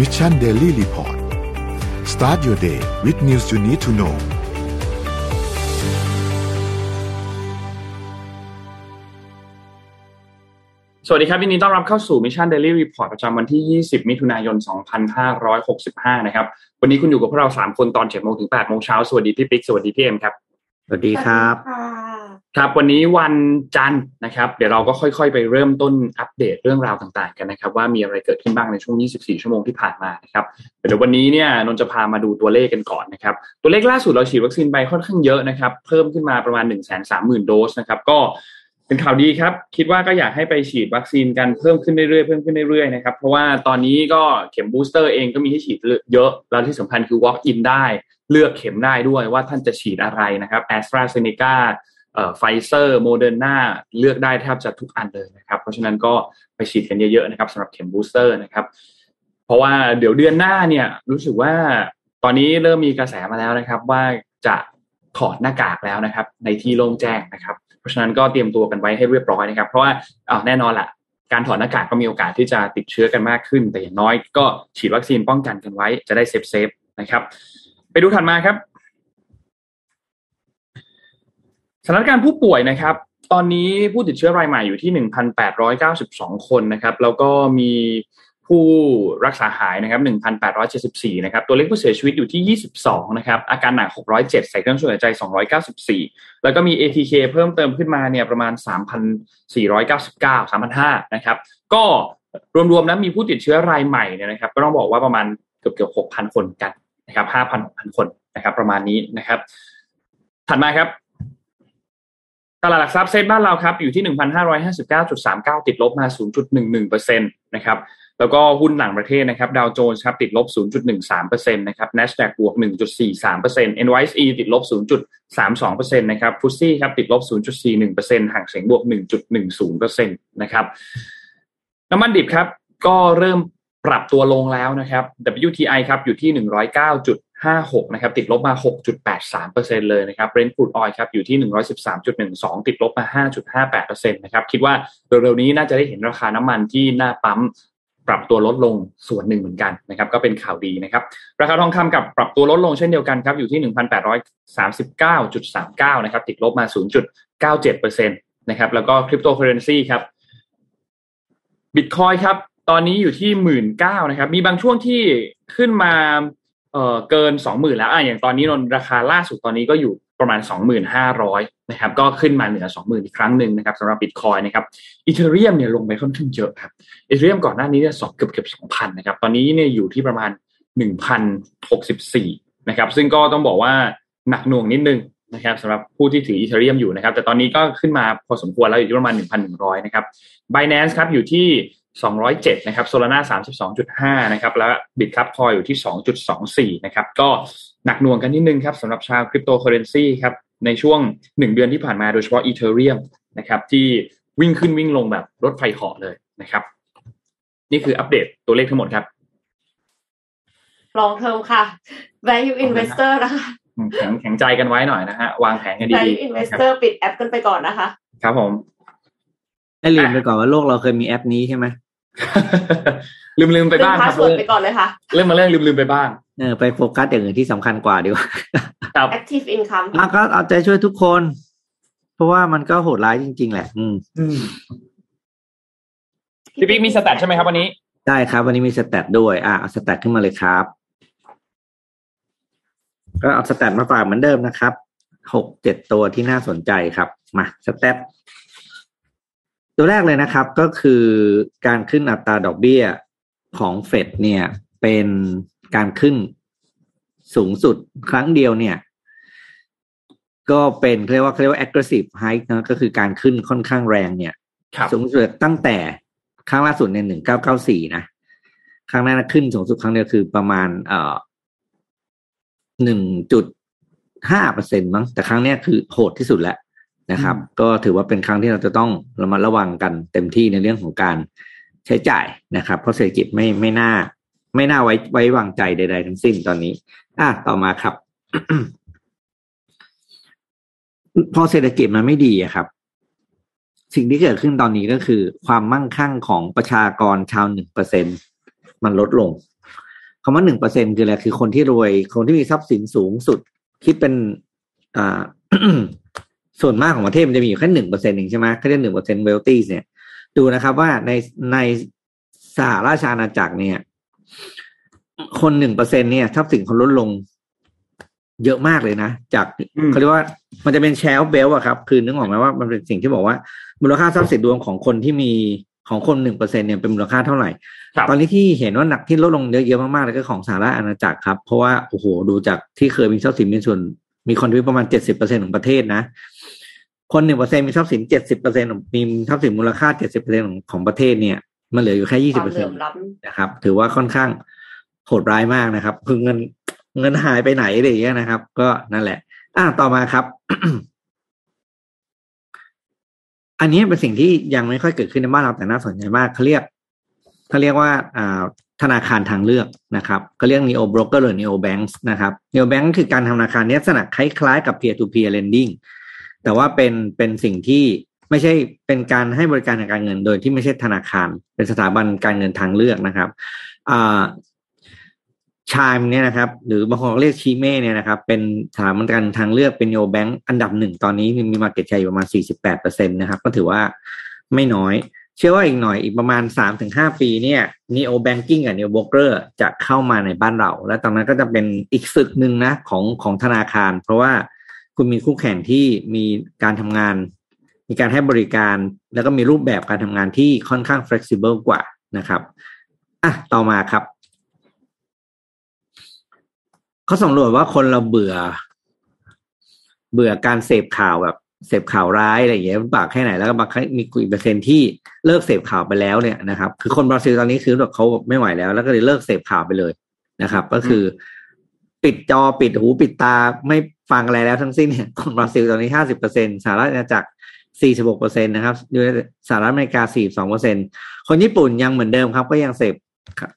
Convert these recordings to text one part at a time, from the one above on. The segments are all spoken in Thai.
Mission Daily Report start your day with news you need to know สวัสดีครับยินดีต้อนรับเข้าสู่ Mission Daily Report ประจำวันที่ 20 มิถุนายน 2565 นะครับ วันนี้คุณอยู่กับพวกเรา 3 คนตอน7โมงถึง8โมงเช้า สวัสดีพี่ปิ๊ก สวัสดีพี่เอ็มครับ สวัสดีครับ ครับวันนี้วันจันทร์นะครับ เดี๋ยวเราก็ค่อยๆ ไปเริ่มต้นอัปเดตเรื่องราวต่างๆ กันนะครับ ว่ามีอะไรเกิดขึ้นบ้างในช่วง 24 ชั่วโมงที่ผ่านมานะครับเดี๋ยววันนี้เนี่ยนนจะพามาดูตัวเลขกันก่อนนะครับ ตัวเลขล่าสุดเราฉีดวัคซีนไปค่อนข้างเยอะนะครับ เพิ่มขึ้นมาประมาณ 1 3 0 0 0 0 โดสนะครับ ก็เป็นข่าวดีครับ คิดว่าก็อยากให้ไปฉีดวัคซีนกันเพิ่มขึ้นเรื่อยๆเพิ่มขึ้นเรื่อยๆนะครับเพราะว่าตอนนี้ก็เข็มบูสเตอร์เองก็มีให้ฉีดเยอะแล้วที่สำคัญคือ walk in ได้ เลือกเข็มได้ด้วยว่าท่านจะฉีดอะไรนะครับแอสตราเซเนกา ไฟเซอร์โมเดอร์นาเลือกได้แทบจะทุกอันเลยนะครับ เพราะฉะนั้นก็ไปฉีดกันเยอะๆนะครับสำหรับเข็มบูสเตอร์นะครับ เพราะว่าเดี๋ยวเดือนหน้าเนี่ยรู้สึกว่าตอนนี้เริ่มมีกระแสมาแล้วนะครับ ว่าจะถอดหน้ากากแล้วนะครับ ในที่โล่งแจ้งนะครับ เพราะฉะนั้นก็เตรียมตัวกันไว้ให้เรียบร้อยนะครับ เพราะว่าแน่นอนแหละการถอดหน้ากากก็มีโอกาสที่จะติดเชื้อกันมากขึ้น แต่อย่างน้อยก็ฉีดวัคซีนป้องกันกันไว้จะได้ safe safe นะครับ ไปดูถัดมาครับส ถานการณ์ผู้ป่วยนะครับ ตอนนี้ผู้ติดเชื้อรายใหม่อยู่ที่ 1,892 คนนะครับ แล้วก็มีผู้รักษาหายนะครับ 1,874 นะครับ ตัวเลขผู้เสียชีวิตอยู่ที่ 22 นะครับ อาการหนัก 607 ใส่เครื่องช่วยหายใจ 294 แล้วก็มี ATK เพิ่มเติมขึ้นมาเนี่ยประมาณ 3,499 3,500 นะครับ ก็รวมๆนะมีผู้ติดเชื้อรายใหม่เนี่ยนะครับ ก็ต้องบอกว่าประมาณเกือบเกือบ6,000 คนกันนะครับ5,000 6,000 คนนะครับ ประมาณนี้นะครับ ถัดมาครับ ตลาดหลักทรัพย์เซ็ตบ้านเราครับอยู่ที่ 1,559.39 ติดลบมา 0.11%นะครับแล้วก็หุ้นหลังประเทศนะครับดาวโจนส์ครับติดลบ 0.13%นะครับ NASDAQ บวก 1.43% NYSE ติดลบ 0.32%นะครับฟุตซี่ครับติดลบ 0.41%ห่างเสียงบวก 1.10%นะครับน้ำมันดิบครับก็เริ่ม ปรับตัวลงแล้วนะครับ WTI ครับอยู่ที่ 109.56 นะครับ ติดลบมา 6.83%เลยนะครับ Brent crude oil ครับอยู่ที่ 113.12 ติดลบมา 5.58%นะครับ คิดว่าเร็วๆนี้น่าจะได้เห็นราคาน้ำมันที่หน้าปั๊มปรับตัวลดลงส่วนหนึ่งเหมือนกันนะครับ ก็เป็นข่าวดีนะครับ ราคาทองคำกับปรับตัวลดลงเช่นเดียวกันครับ อยู่ที่ 1,839.39 นะครับ ติดลบมา 0.97%นะครับ แล้วก็คริปโตเคอเรนซีครับบิตคอยครับ ตอนนี้อยู่ที่หมื่นเก้านะครับ มีบางช่วงที่ขึ้นมาเอ่อเกินสองหมื่นแล้วอะอย่างตอนนี้นนราคาล่าสุดตอนนี้ก็อยู่ประมาณสองหมื่นห้าร้อยนะครับก็ขึ้นมาเหนือสองหมื่นอีกครั้งหนึ่งนะครับสำหรับบิตคอยนะครับ Ethereum เนี่ยลงไปค่อนข้างเยอะครับ Ethereum ก่อนหน้านี้เนี่ยสองเกือบเกือบสองพันนะครับตอนนี้เนี่ยอยู่ที่ประมาณหนึ่งพันหกสิบสี่นะครับซึ่งก็ต้องบอกว่าหนักหน่วงนิดนึงนะครับสำหรับผู้ที่ถืออีเทเรียมอยู่นะครับแต่ตอนนี้ก็ขึ้นมาพอสมควรแล้วอยู่ที่ประมาณ1,100นะครับ Binance ครับอยู่ที่ 207นะครับ Solana 32.5นะครับแล้วบิตครับคอยอยู่ที่ 2.24นะครับก็หนักหน่วงกันนิดนึงครับสำหรับชาวคริปโตเคอเรนซีครับในช่วง 1 เดือนที่ผ่านมาโดยเฉพาะอีเทเรียมนะครับที่วิ่งขึ้นวิ่งลงแบบรถไฟเหาะเลยนะครับ นี่คืออัปเดตตัวเลขทั้งหมดครับ long term ค่ะ value investor นะคะแข็งแข็งใจกันไว้หน่อยนะฮะวางแผนกันดี value ๆนะครับ investor ปิดแอปกันไปก่อนนะคะ ครับผม ให้ลืมไปก่อนว่าโลกเราเคยมีแอปนี้ใช่ไหมลืมลืมไปลืมบ้างครับ password ไปก่อนเลยค่ะเรื่องมาเรื่องลืมลืมไปบ้างเออไปโฟกัสอย่างอื่นที่สำคัญกว่าดีกว่าครับ active income อะก็เอาใจช่วยทุกคน เพราะว่ามันก็โหดร้ายจริง ๆ แหละ อืมพี่ปิ๊กมี stat ใช่ไหมครับวันนี้ ได้ครับ วันนี้มี stat ด้วย อะเอา stat ขึ้นมาเลยครับ ก็เอา stat มาฝากเหมือนเดิมนะครับหกเจ็ดตัวที่น่าสนใจครับ มา stat ตัวแรกเลยนะครับก็คือการขึ้นอัตราดอกเบี้ยของเฟดเนี่ยเป็นการขึ้นสูงสุดครั้งเดียวเนี่ย ก็เป็นเรียกว่าเรียกว่า aggressive hike นะก็คือการขึ้นค่อนข้างแรงเนี่ยครับสูงสุดตั้งแต่ครั้งล่าสุดในหนึ่งเก้าเก้าสี่นะครั้งนั้นขึ้นสูงสุดครั้งเดียวคือประมาณ เอ่อหนึ่งจุดห้าเปอร์เซ็นมั้งแต่ครั้งเนี้ยคือโหดที่สุดแล้ว นะครับ ก็ถือว่าเป็นครั้งที่เราจะต้องระมัดระวังกันเต็มที่ในเรื่องของการใช้จ่ายนะครับ เพราะเศรษฐกิจไม่ไม่น่า ไม่น่าไว้ไว้วางใจใด ๆ ทั้งสิ้นตอนนี้ อะต่อมาครับ พอเศรษฐกิจมันไม่ดีอะครับ สิ่งที่เกิดขึ้นตอนนี้ก็คือ ความมั่งคั่งของประชากรชาวหนึ่งเปอร์เซ็นมันลดลงคำว่าหนึ่งเปอร์เซ็นคืออะไรคือคนที่รวย คนที่มีทรัพย์สินสูงสุด คิดเป็นอ่า ส่วนมากของประเทศมันจะมีอยู่แค่หนึ่งเปอร์เซ็นต์เองใช่ไหมเขาเรียกหนึ่งเปอร์เซ็นต์ wealthy เนี่ย ดูนะครับว่าในในสหราชอาณาจักรเนี่ย คนหนึ่งเปอร์เซ็นเนี่ยทรัพย์สินเขาลดลงเยอะมากเลยนะ จากอืมเขาเรียกว่ามันจะเป็นแชร์เบลอะครับ คือนึกออกไหมว่ามันเป็นสิ่งที่บอกว่า มูลค่าทรัพย์สินรวมของคนที่มีของคนหนึ่งเปอร์เซ็นเนี่ยเป็นมูลค่าเท่าไหร่ครับตอนนี้ที่เห็นว่าหนักที่ลดลงเยอะๆมากๆเลยก็ของสหรัฐอาณาจักรครับ เพราะว่าโอ้โหดูจากที่เคยมีทรัพย์สินมีส่วนมีคอนทริประมาณเจ็ดสิบเปอร์เซ็นของประเทศนะ คนหนึ่งเปอร์เซ็นมีทรัพย์สินเจ็ดสิบเปอร์เซ็นมีทรัพย์สินมูลค่าเจ็ดสิบเปอร์เซ็นของประเทศเนี่ย มันเหลืออยู่แค่ยี่สิบเปอร์เซ็นอมล้นะครับ ถือว่าค่อนข้างโหดร้ายมากนะครับ คือเงินเงินหายไปไหนอะไรอย่างเงี้ยนะครับ ก็นั่นแหละ อะต่อมาครับ อันนี้เป็นสิ่งที่ยังไม่ค่อยเกิดขึ้นในบ้านเราแต่น่าสนใจมากเขาเรียกเขาเรียกว่าอ่าธนาคารทางเลือกนะครับเขาเรียก neo broker หรือ neo banks นะครับ neo bank คือการทำธนาคารนี้ลักษณะคล้ายๆกับ peer to peer lending แต่ว่าเป็นเป็นสิ่งที่ไม่ใช่เป็นการให้บริการทางการเงิน โดยที่ไม่ใช่ธนาคาร เป็นสถาบันการเงินทางเลือกนะครับชายเนี่ยนะครับ หรือบางคนเรียกชีเม่เนี่ยนะครับ เป็นสถาบันการทางเลือกเป็นโยแบงก์อันดับหนึ่งตอนนี้มีมาเก็ตแชร์อยู่ประมาณ 48เปอร์เซ็นตนะครับ ก็ถือว่าไม่น้อย เชื่อว่าอีกหน่อยอีกประมาณ 3-5 ปีเนี่ย neo banking กับ neo broker จะเข้ามาในบ้านเรา และตอนนั้นก็จะเป็นอีกศึกหนึ่งนะของของธนาคาร เพราะว่า คุณมีคู่แข่งที่มีการทำงาน มีการให้บริการ แล้วก็มีรูปแบบการทำงานที่ค่อนข้าง flexible กว่านะครับอะต่อมาครับเขาสำรวจว่าคนเราเบื่อ เบื่อการเสพข่าวแบบเสพข่าวร้ายอะไรอย่างเงี้ยปากแค่ไหนแล้วก็บางครั้งมีกี่เปอร์เซ็นต์ที่เลิกเสพข่าวไปแล้วเนี่ยนะครับ คือคนบราซิลตอนนี้คือแบบเขาไม่ไหวแล้ว แล้วก็เลยเลิกเสพข่าวไปเลยนะครับ ก็คือ ปิดจอปิดหูปิดตาไม่ ฟังอะไรแล้วทั้งสิ้นเนี่ยคนบราซิลตอนนี้ห้าสิบเปอร์เซ็นสหราชอาณาจักรสี่สิบหกเปอร์เซ็นนะครับอยู่สหรัฐอเมริกาสี่สองเปอร์เซ็นคนญี่ปุ่นยังเหมือนเดิมครับ ก็ยังเสพ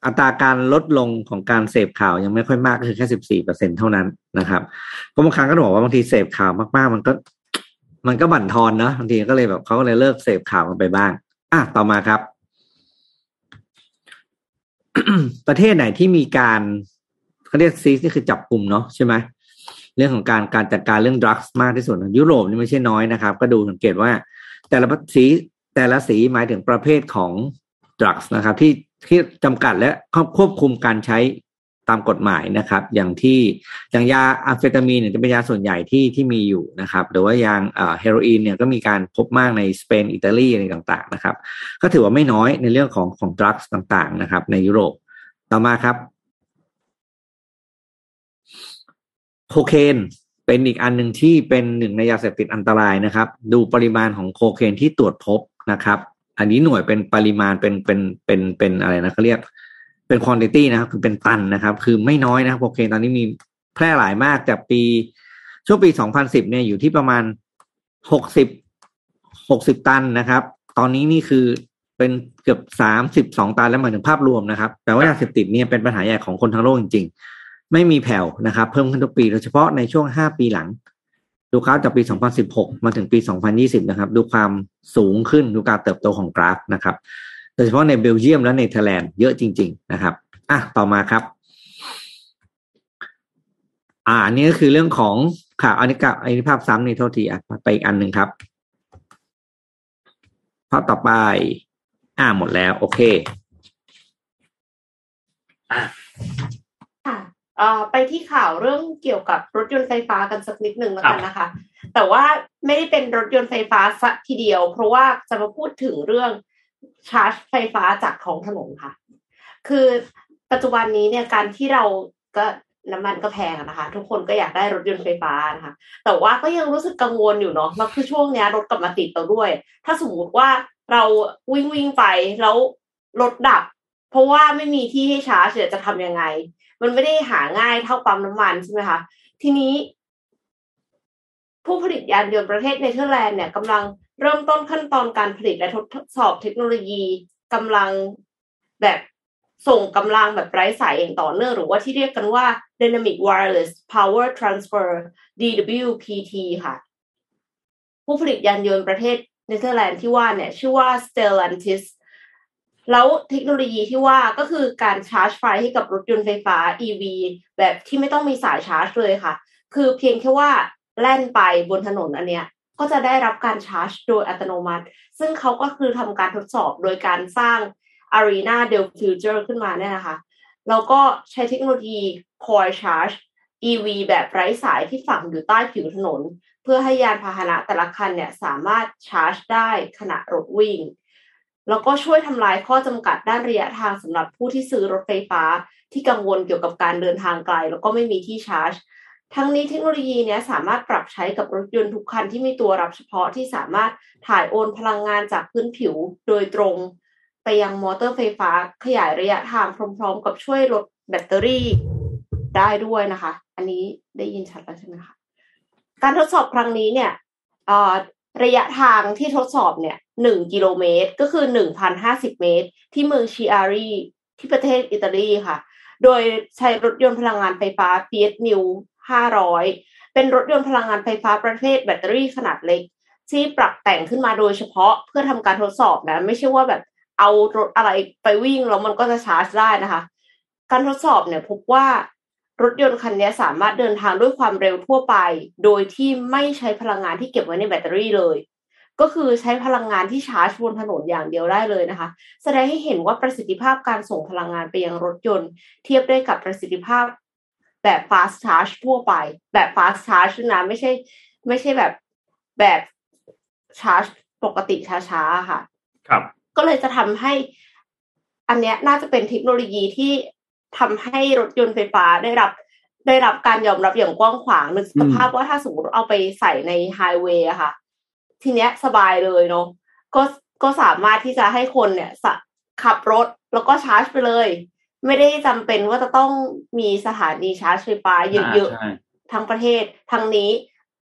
อัตราการลดลงของการเสพข่าวยังไม่ค่อยมากก็คือแค่สิบสี่เปอร์เซ็นเท่านั้นนะครับก็บางครั้งก็บอกว่าบางทีเสพข่าวมากๆ มันก็ มันก็บั่นทอนเนาะบางทีก็เลยแบบเขาก็เลยเลิกเสพข่าวกันไปบ้าง อะต่อมาครับ ประเทศไหนที่มีการเขาเรียกซีสนี่คือจับกลุ่มเนาะใช่ไหม เรื่องของการการจัดการเรื่องดรักส์มากที่สุดยุโรปนี่ไม่ใช่น้อยนะครับ ก็ดูสังเกตว่า แต่ละสีแต่ละสีหมายถึงประเภทของดรักส์นะครับ ที่ที่จำกัดและควบคุมการใช้ตามกฎหมายนะครับ อย่างที่อย่างยาอะเฟตามีนเนี่ยจะเป็นยาส่วนใหญ่ที่ที่มีอยู่นะครับ หรือว่ายางเฮโรอีนเนี่ยก็มีการพบมากในสเปนอิตาลีอะไรต่างๆนะครับ ก็ถือว่าไม่น้อยในเรื่องของของดรักส์ต่างๆนะครับ ในยุโรปต่อมาครับ โคเคนเป็นอีกอันหนึ่งที่เป็นหนึ่งในยาเสพติดอันตรายนะครับ ดูปริมาณของโคเคนที่ตรวจพบนะครับ อันนี้หน่วยเป็นปริมาณเป็นเป็นเป็นเป็นอะไรนะเขาเรียกเป็นควอนติตี้นะครับ คือเป็นตันนะครับ คือไม่น้อยนะครับโคเคนตอนนี้มีแพร่หลายมากจากปี ช่วงปี 2010 เนี่ยอยู่ที่ประมาณ 60 60 ตันนะครับ ตอนนี้นี่คือเป็นเกือบ 32 ตันแล้วหมายถึงภาพรวมนะครับ แปลว่ายาเสพติดเนี่ยเป็นปัญหาใหญ่ของคนทั้งโลกจริงๆ ไม่มีแผ่วนะครับ เพิ่มขึ้นทุกปีโดยเฉพาะในช่วง 5 ปีหลัง ดูกราฟจากปี 2016 มาถึงปี 2020 นะครับ ดูความสูงขึ้นดูการเติบโตของกราฟนะครับ โดยเฉพาะในเบลเยียมและเนเธอร์แลนด์เยอะจริง ๆ นะครับอะต่อมาครับ อ่าอันนี้ก็คือเรื่องของข่าวอันนี้กับอันนี้ภาพซ้ำนี่โทษทีอะไปอีกอันหนึ่งครับภาพต่อไป อ่าหมดแล้ว โอเคค่ะ ไปที่ข่าวเรื่องเกี่ยวกับรถยนต์ไฟฟ้ากันสักนิดหนึ่งแล้วกันนะคะ แต่ว่าไม่ได้เป็นรถยนต์ไฟฟ้าสักทีเดียว เพราะว่าจะมาพูดถึงเรื่องชาร์จไฟฟ้าจากท้องถนนค่ะ คือปัจจุบันนี้เนี่ยการที่เราก็น้ำมันก็แพงอะนะคะ ทุกคนก็อยากได้รถยนต์ไฟฟ้านะคะ แต่ว่าก็ยังรู้สึกกังวลอยู่เนาะแล้วคือช่วงเนี้ยรถกลับมาติดเราด้วย ถ้าสมมติว่าเราวิ่งวิ่งไปแล้วรถดับ เพราะว่าไม่มีที่ให้ชาร์จเดี๋ยวจะทำยังไง มันไม่ได้หาง่ายเท่าปั๊มน้ำมันใช่ไหมคะทีนี้ ผู้ผลิตยานยนต์ประเทศเนเธอร์แลนด์เนี่ยกำลังเริ่มต้นขั้นตอนการผลิตและทดสอบเทคโนโลยีกำลังแบบส่งกำลังแบบไร้สายอย่างต่อเนื่องหรือว่าที่เรียกกันว่า Dynamic Wireless Power Transfer DWPT ค่ะ ผู้ผลิตยานยนต์ประเทศเนเธอร์แลนด์ที่ว่าเนี่ย ชื่อว่า Stellantis แล้วเทคโนโลยีที่ว่าก็คือการชาร์จไฟให้กับรถยนต์ไฟฟ้า EV แบบที่ไม่ต้องมีสายชาร์จเลยค่ะ คือเพียงแค่ว่าแล่นไปบนถนนอันเนี้ยก็จะได้รับการชาร์จโดยอัตโนมัติ ซึ่งเขาก็คือทำการทดสอบโดยการสร้าง Arena Del Future ขึ้นมาเนี่ยนะคะ แล้วก็ใช้เทคโนโลยี Coil Charge EV แบบไร้สายที่ฝังอยู่ใต้ผิวถนน เพื่อให้ยานพาหนะแต่ละคันเนี่ยสามารถชาร์จได้ขณะรถวิ่ง แล้วก็ช่วยทำลายข้อจำกัดด้านระยะทางสำหรับผู้ที่ซื้อรถไฟฟ้าที่กังวลเกี่ยวกับการเดินทางไกล แล้วก็ไม่มีที่ชาร์จ ทั้งนี้เทคโนโลยีนี้สามารถปรับใช้กับรถยนต์ทุกคันที่มีตัวรับเฉพาะที่สามารถถ่ายโอนพลังงานจากพื้นผิวโดยตรง ไปยังมอเตอร์ไฟฟ้าขยายระยะทางพร้อม ๆ กับช่วยลดแบตเตอรี่ได้ด้วยนะคะ อันนี้ได้ยินชัดแล้วใช่ไหมคะการทดสอบครั้งนี้เนี่ยระยะทางที่ทดสอบเนี่ย หนึ่งกิโลเมตรก็คือหนึ่งพันห้าสิบเมตร ที่เมืองชิอารีที่ประเทศอิตาลีค่ะ โดยใช้รถยนต์พลังงานไฟฟ้า Fiat New 500 เป็นรถยนต์พลังงานไฟฟ้าประเภทแบตเตอรี่ขนาดเล็ก ที่ปรับแต่งขึ้นมาโดยเฉพาะเพื่อทำการทดสอบนะ ไม่ใช่ว่าแบบเอารถอะไรไปวิ่งแล้วมันก็จะชาร์จได้นะคะ การทดสอบเนี่ยพบว่ารถยนต์คันนี้สามารถเดินทางด้วยความเร็วทั่วไป โดยที่ไม่ใช้พลังงานที่เก็บไว้ในแบตเตอรี่เลย ก็คือใช้พลังงานที่ชาร์จบนถนนอย่างเดียวได้เลยนะคะ แสดงให้เห็นว่าประสิทธิภาพการส่งพลังงานไปยังรถยนต์ เทียบได้กับประสิทธิภาพแบบ fast charge ทั่วไป แบบ fast charge นะไม่ใช่ ไม่ใช่แบบแบบชาร์จปกติช้าๆค่ะ ครับ ก็เลยจะทำให้ อันเนี้ยน่าจะเป็นเทคโนโลยีที่ทำให้รถยนต์ไฟฟ้าได้รับได้รับการยอมรับอย่างกว้างขวางนึกสภาพว่าถ้าสมมติเอาไปใส่ในไฮเวย์อะค่ะ ทีเนี้ยสบายเลยเนาะก็ก็สามารถที่จะให้คนเนี่ยขับรถแล้วก็ชาร์จไปเลย ไม่ได้จำเป็นว่าจะต้องมีสถานีชาร์จไฟฟ้าเยอะๆทั้งประเทศทั้งนี้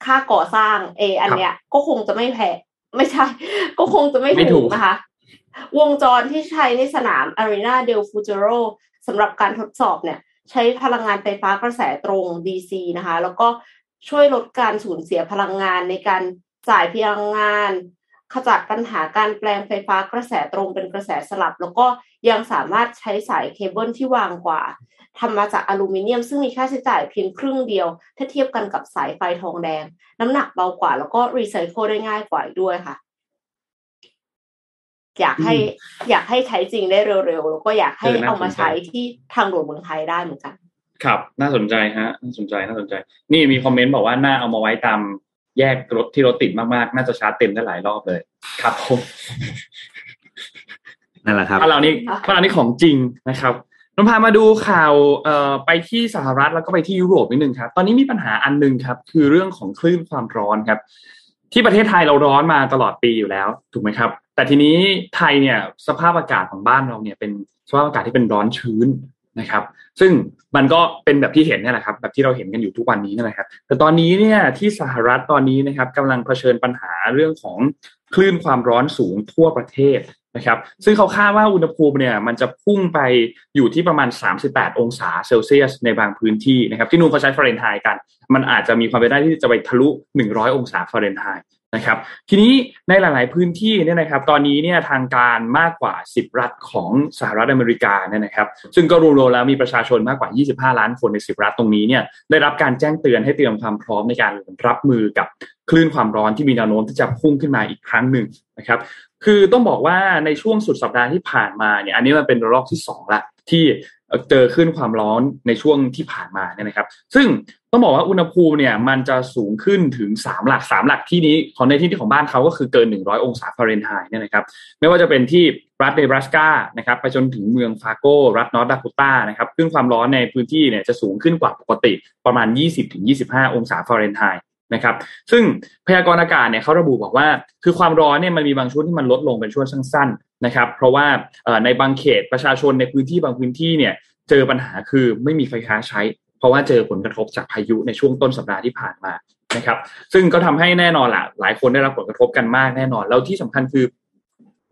ค่าก่อสร้างเออันเนี้ยก็คงจะไม่แพงไม่ใช่ ก็คงจะไม่ถูกนะคะ วงจรที่ใช้ในสนาม Arena del Futuro สำหรับการทดสอบเนี่ย ใช้พลังงานไฟฟ้ากระแสตรง DC นะคะ แล้วก็ช่วยลดการสูญเสียพลังงานในการ จ่ายพลังงาน ขจัดปัญหาการแปลงไฟฟ้ากระแสตรงเป็นกระแสสลับ แล้วก็ยังสามารถใช้สายเคเบิลที่บางกว่าทำมาจากอลูมิเนียม ซึ่งมีค่าใช้จ่ายเพียงครึ่งเดียว ถ้าเทียบกันกับสายไฟทองแดง น้ำหนักเบากว่า แล้วก็รีไซเคิลได้ง่ายกว่าด้วยค่ะ อยากให้อยากให้ใช้จริงได้เร็วๆ แล้วก็อยากให้เอามาใช้ที่ทางหลวงเมืองไทยได้เหมือนกัน ครับ น่าสนใจฮะ น่าสนใจ น่าสนใจ นี่มีคอมเมนต์บอกว่าน่าเอามาไว้ตาม แยกรถที่รถติดมากๆ น่าจะชาร์จเต็มได้หลายรอบเลย ครับผมนั่นแหละครับพาเรานี่พาเรานี่ของจริงนะครับนพามาดูข่าวเอ่อไปที่สหรัฐแล้วก็ไปที่ยุโรปนิดนึงครับ ตอนนี้มีปัญหาอันนึงครับ คือเรื่องของคลื่นความร้อนครับ ที่ประเทศไทยเราร้อนมาตลอดปีอยู่แล้ว ถูกไหมครับ แต่ทีนี้ไทยเนี่ยสภาพอากาศของบ้านเราเนี่ยเป็นสภาพอากาศที่เป็นร้อนชื้น นะครับ ซึ่งมันก็เป็นแบบที่เห็นนี่แหละครับ แบบที่เราเห็นกันอยู่ทุกวันนี้นั่นแหละครับ แต่ตอนนี้เนี่ยที่สหรัฐตอนนี้นะครับกำลังเผชิญปัญหาเรื่องของคลื่นความร้อนสูงทั่วประเทศนะครับ ซึ่งเขาคาดว่าอุณหภูมิเนี่ยมันจะพุ่งไปอยู่ที่ประมาณ 38 องศาเซลเซียส ในบางพื้นที่นะครับ ที่นู่นเขาใช้ฟาเรนไฮต์กัน มันอาจจะมีความเป็นได้ที่จะไปทะลุ 100 องศาฟาเรนไฮต์ นะครับ ทีนี้ในหลาย ๆ พื้นที่เนี่ยนะครับ ตอนนี้เนี่ยทางการมากกว่า 10 รัฐของสหรัฐอเมริกาเนี่ยนะครับ ซึ่งก็รวมๆแล้วมีประชาชนมากกว่า 25 ล้านคนใน 10 รัฐตรงนี้เนี่ยได้รับการแจ้งเตือนให้เตรียมความพร้อมในการรับมือกับ คลื่นความร้อนที่มีแนวโน้มที่จะพุ่งขึ้นมาอีกครั้งหนึ่งนะครับ คือต้องบอกว่าในช่วงสุดสัปดาห์ที่ผ่านมาเนี่ยอันนี้มันเป็นระลอกที่2ละที่เจอขึ้นความร้อนในช่วงที่ผ่านมาเนี่ยนะครับ ซึ่งต้องบอกว่าอุณหภูมิเนี่ยมันจะสูงขึ้นถึง 3 หลัก 3 หลักที่นี้ของในที่ที่ของบ้านเขาก็คือเกิน 100 องศาฟาเรนไฮต์เนี่ยนะครับ ไม่ว่าจะเป็นที่รัฐเนบราสกานะครับไปจนถึงเมืองฟาร์โกรัฐนอร์ทดาโคตานะครับขึ้นความร้อนในพื้นที่เนี่ยจะสูงขึ้นกว่าปกติประมาณ 20-25 องศาฟาเรนไฮต์ นะครับ ซึ่งพยากรณ์อากาศเนี่ยเขาระบุบอกว่า คือความร้อนเนี่ยมันมีบางช่วงที่มันลดลงเป็นช่วงสั้นๆนะครับ เพราะว่าในบางเขตประชาชนในพื้นที่บางพื้นที่เนี่ยเจอปัญหาคือไม่มีไฟฟ้าใช้ เพราะว่าเจอผลกระทบจากพายุในช่วงต้นสัปดาห์ที่ผ่านมานะครับ ซึ่งก็ทำให้แน่นอนละหลายคนได้รับผลกระทบกันมากแน่นอน แล้วที่สำคัญคือ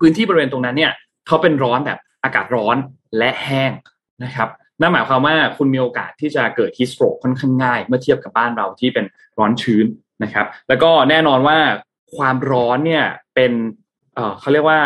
พื้นที่บริเวณตรงนั้นเนี่ยเขาเป็นร้อนแบบอากาศร้อนและแห้งนะครับ นั่นหมายความว่าคุณมีโอกาสที่จะเกิดฮิสโตรกค่อนข้างง่าย เมื่อเทียบกับบ้านเราที่เป็นร้อนชื้นนะครับ แล้วก็แน่นอนว่าความร้อนเนี่ยเป็นเเขาเรียกว่า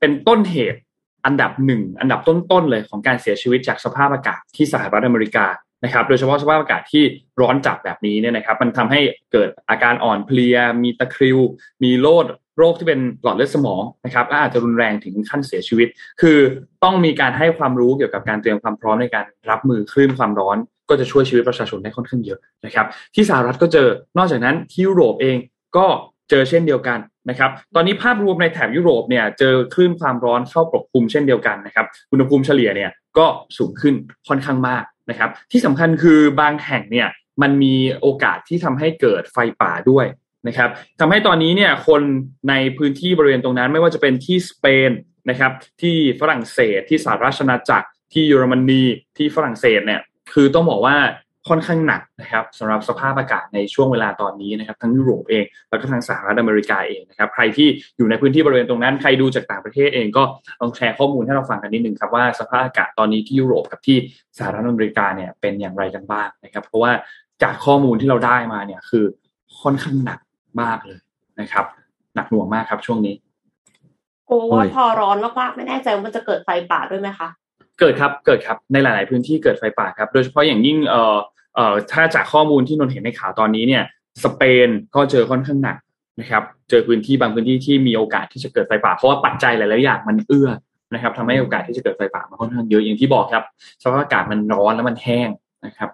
เป็นต้นเหตุอันดับหนึ่งอันดับต้นๆเลยของการเสียชีวิตจากสภาพอากาศที่สหรัฐอเมริกานะครับ โดยเฉพาะสภาพอากาศที่ร้อนจัดแบบนี้เนี่ยนะครับ มันทำให้เกิดอาการอ่อนเพลีย มีตะคริว มีโรค โรคที่เป็นหลอดเลือดสมองนะครับและอาจจะรุนแรงถึงขั้นเสียชีวิต คือต้องมีการให้ความรู้เกี่ยวกับการเตรียมความพร้อมในการรับมือคลื่นความร้อน ก็จะช่วยชีวิตประชาชนได้ค่อนข้างเยอะนะครับที่สหรัฐก็เจอนอกจากนั้นที่ยุโรปเองก็เจอเช่นเดียวกันนะครับ ตอนนี้ภาพรวมในแถบยุโรปเนี่ยเจอคลื่นความร้อนเข้าปกคลุมเช่นเดียวกันนะครับอุณหภูมิเฉลี่ยเนี่ยก็สูงขึ้นค่อนข้างมากนะครับ ที่สำคัญคือบางแห่งเนี่ยมันมีโอกาสที่ทำให้เกิดไฟป่าด้วย นะครับทำให้ตอนนี้เนี่ยคนในพื้นที่บริเวณตรงนั้นไม่ว่าจะเป็นที่สเปนนะครับที่ฝรั่งเศสที่สหราชอาณาจักร ที่เยอรมนีที่ฝรั่งเศสเนี่ยคือต้องบอกว่าค่อนข้างหนักนะครับสำหรับสภาพอากาศในช่วงเวลาตอนนี้นะครับทั้งยุโรปเองแล้วก็ทางสหรัฐอเมริกาเองนะครับใครที่อยู่ในพื้นที่บริเวณตรงนั้น ใครดูจากต่างประเทศเองก็ลองแชร์ข้อมูลให้เราฟังกันนิดนึงครับว่าสภาพอากาศตอนนี้ที่ยุโรปกับที่สหรัฐอเมริกาเนี่ยเป็นอย่างไรกันบ้างนะครับ เพราะว่าจากข้อมูลที่เราได้มาเนี่ยคือค่อนข้างหนัก มากเลยนะครับ หนักหน่วงมากครับช่วงนี้โอ้ว่าพอร้อนมากๆไม่แน่ใจว่ามันจะเกิดไฟป่าด้วยไหมคะเกิดครับเกิดครับในหลาย ๆ พื้นที่เกิดไฟป่าครับ โดยเฉพาะอย่างยิ่งเอ่อเอ่อถ้าจากข้อมูลที่นนเห็นในข่าวตอนนี้เนี่ย สเปนก็เจอค่อนข้างหนักนะครับ เจอพื้นที่บางพื้นที่ที่มีโอกาสที่จะเกิดไฟป่าเพราะว่าปัจจัยหลาย ๆ อย่างมันเอื้อนะครับทำให้โอกาสที่จะเกิดไฟป่ามันค่อนข้างเยอะอย่างที่บอกครับสภาพอากาศมันร้อนแล้วมันแห้งนะครับ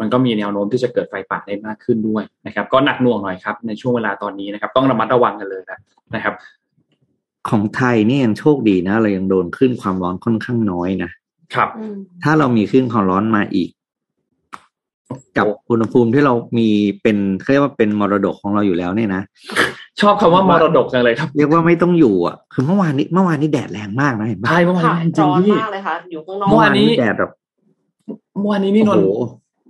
มันก็มีแนวโน้มที่จะเกิดไฟป่าได้มากขึ้นด้วยนะครับ ก็หนักหน่วงหน่อยครับในช่วงเวลาตอนนี้นะครับ ต้องระมัดระวังกันเลยนะนะครับ ของไทยนี่ยังโชคดีนะ เรายังโดนขึ้นความร้อนค่อนข้างน้อยนะครับ ถ้าเรามีขึ้นความร้อนมาอีก กับอุณหภูมิที่เรามีเป็นเรียกว่าเป็นมรดกของเราอยู่แล้วเนี่ยนะชอบคำว่ามรดกจังเลยครับ เรียกว่าไม่ต้องอยู่อะคือเมื่อวานนี้เมื่อวานนี้แดดแรงมากนะเห็นปะใช่เมื่อวานค่ะนี้จริร้งอนพี่มากเลยค่ะอยู่ข้างนอกเมื่อวานนี้แดดแบบเมื่อวานนี้นี่นนโอ้โห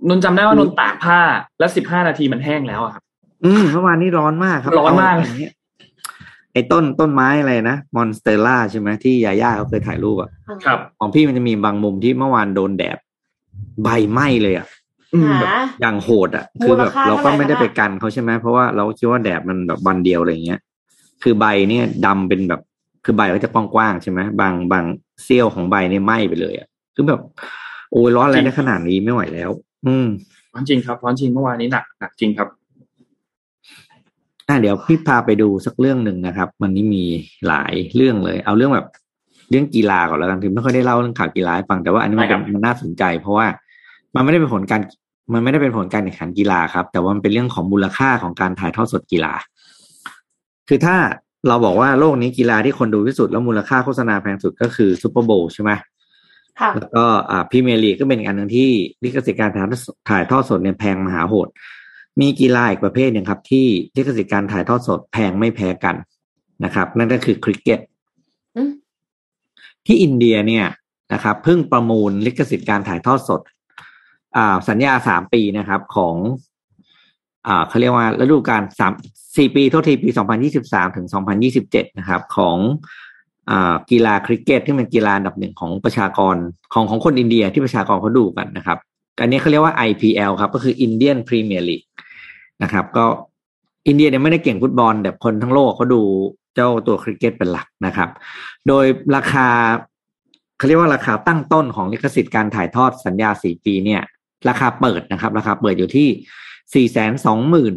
นนจำได้ว่านนตากผ้าแล้วสิบห้านาทีมันแห้งแล้วอะครับ อืมเมื่อวานนี้ร้อนมากครับ ร้อนมากเอย่างเงี้ยไอ้ต้นต้นไม้อะไรนะมอนสเตอร่าใช่ไหมที่ยาย่าเขาเคยถ่ายรูปอะครับ ของพี่มันจะมีบางมุมที่เมื่อวานโดนแดดใบไหม้เลยอะอืมหาแบบอย่างโหดอะ คือแบบมูลค่าเราก็ไม่ได้เท่าไหร่ไปกันเขาใช่ไหมเพราะว่าเราคิดว่าแดดมันแบบวันเดียวอะไรเงี้ย คือใบเนี่ยดำเป็นแบบคือใบก็จะกว้างๆใช่ไหมบางบางเสี้ยวของใบเนี่ยไหม้ไปเลยอะคือแบบโอ้ยร้อนอะไรได้ขนาดนี้ไม่ไหวแล้ว อืมร้อนจริงครับร้อนจริงเมื่อวานนี้หนักหนักจริงครับอะเดี๋ยวพี่พาไปดูสักเรื่องหนึ่งนะครับวันนี้มีหลายเรื่องเลย เอาเรื่องแบบเรื่องกีฬาก่อนแล้วกันคือไม่ค่อยได้เล่าเรื่องข่าวกีฬาให้ฟังแต่ว่าอันนี้มันได้ครับมันน่าสนใจ เพราะว่ามันไม่ได้เป็นผลการมันไม่ได้เป็นผลการแข่งขันกีฬาครับ แต่ว่ามันเป็นเรื่องของมูลค่าของการถ่ายทอดสดกีฬา คือถ้าเราบอกว่าโลกนี้กีฬาที่คนดูที่สุดแล้วมูลค่าโฆษณาแพงสุดก็คือซูเปอร์โบว์ใช่ไหมค่ะ แล้วก็อ่าพรีเมียร์ลีกก็เป็นอีกอันหนึ่งที่ลิขสิทธิ์การถ่ายทอดถ่ายทอดสดเนี่ยแพงมหาโหด มีกีฬาอีกประเภทหนึ่งครับ ที่ลิขสิทธิ์การถ่ายทอดสดแพงไม่แพ้กันนะครับ นั่นก็คือคริกเก็ตอืมที่อินเดียเนี่ยนะครับเพิ่งประมูลลิขสิทธิ์การถ่ายทอดสด อ่า สัญญาสามปีนะครับของ อ่าเขาเรียกว่าฤดูกาลสามสี่ปีโทษทีปีสองพันยี่สิบสามถึงสองพันยี่สิบเจ็ดนะครับ ของอ่า กีฬาคริกเก็ตที่เป็นกีฬาอันดับหนึ่งของประชากรของของคนอินเดียที่ประชากรเขาดูกันนะครับอันนี้เขาเรียกว่า IPL ครับ ก็คือ Indian Premier League นะครับ ก็อินเดียเนี่ยไม่ได้เก่งฟุตบอล แต่คนทั้งโลกเขาดูเจ้าตัวคริกเก็ตเป็นหลักนะครับ โดยราคาเขาเรียกว่าราคาตั้งต้นของลิขสิทธิ์การถ่ายทอดสัญญาสี่ปีเนี่ย ราคาเปิดนะครับ ราคาเปิดอยู่ที่สี่แสนสองหมื่น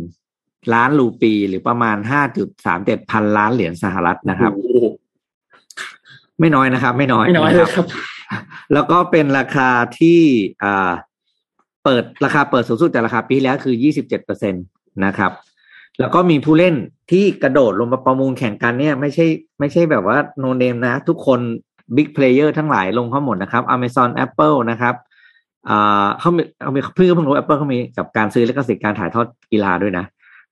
ล้านรูปีหรือประมาณห้าจุดสามเจ็ดพันล้านเหรียญสหรัฐนะครับ ไม่น้อยนะครับ ไม่น้อยไม่น้อยเลยครับ แล้วก็เป็นราคาที่อ่าเปิดราคาเปิดสูงสุดจากราคาปีที่แล้วคือยี่สิบเจ็ดเปอร์เซ็นตนะครับ แล้วก็มีผู้เล่นที่กระโดดลงมาประมูลแข่งกันเนี่ย ไม่ใช่ไม่ใช่แบบว่า no name นะ ทุกคน big player ทั้งหลายลงเข้าหมดนะครับ Amazon Apple นะครับอ่าเขามีเขามีเพิ่งเพิ่งรู้ Apple เขามีกับการซื้อลิขสิทธิ์การถ่ายทอดกีฬาด้วยนะ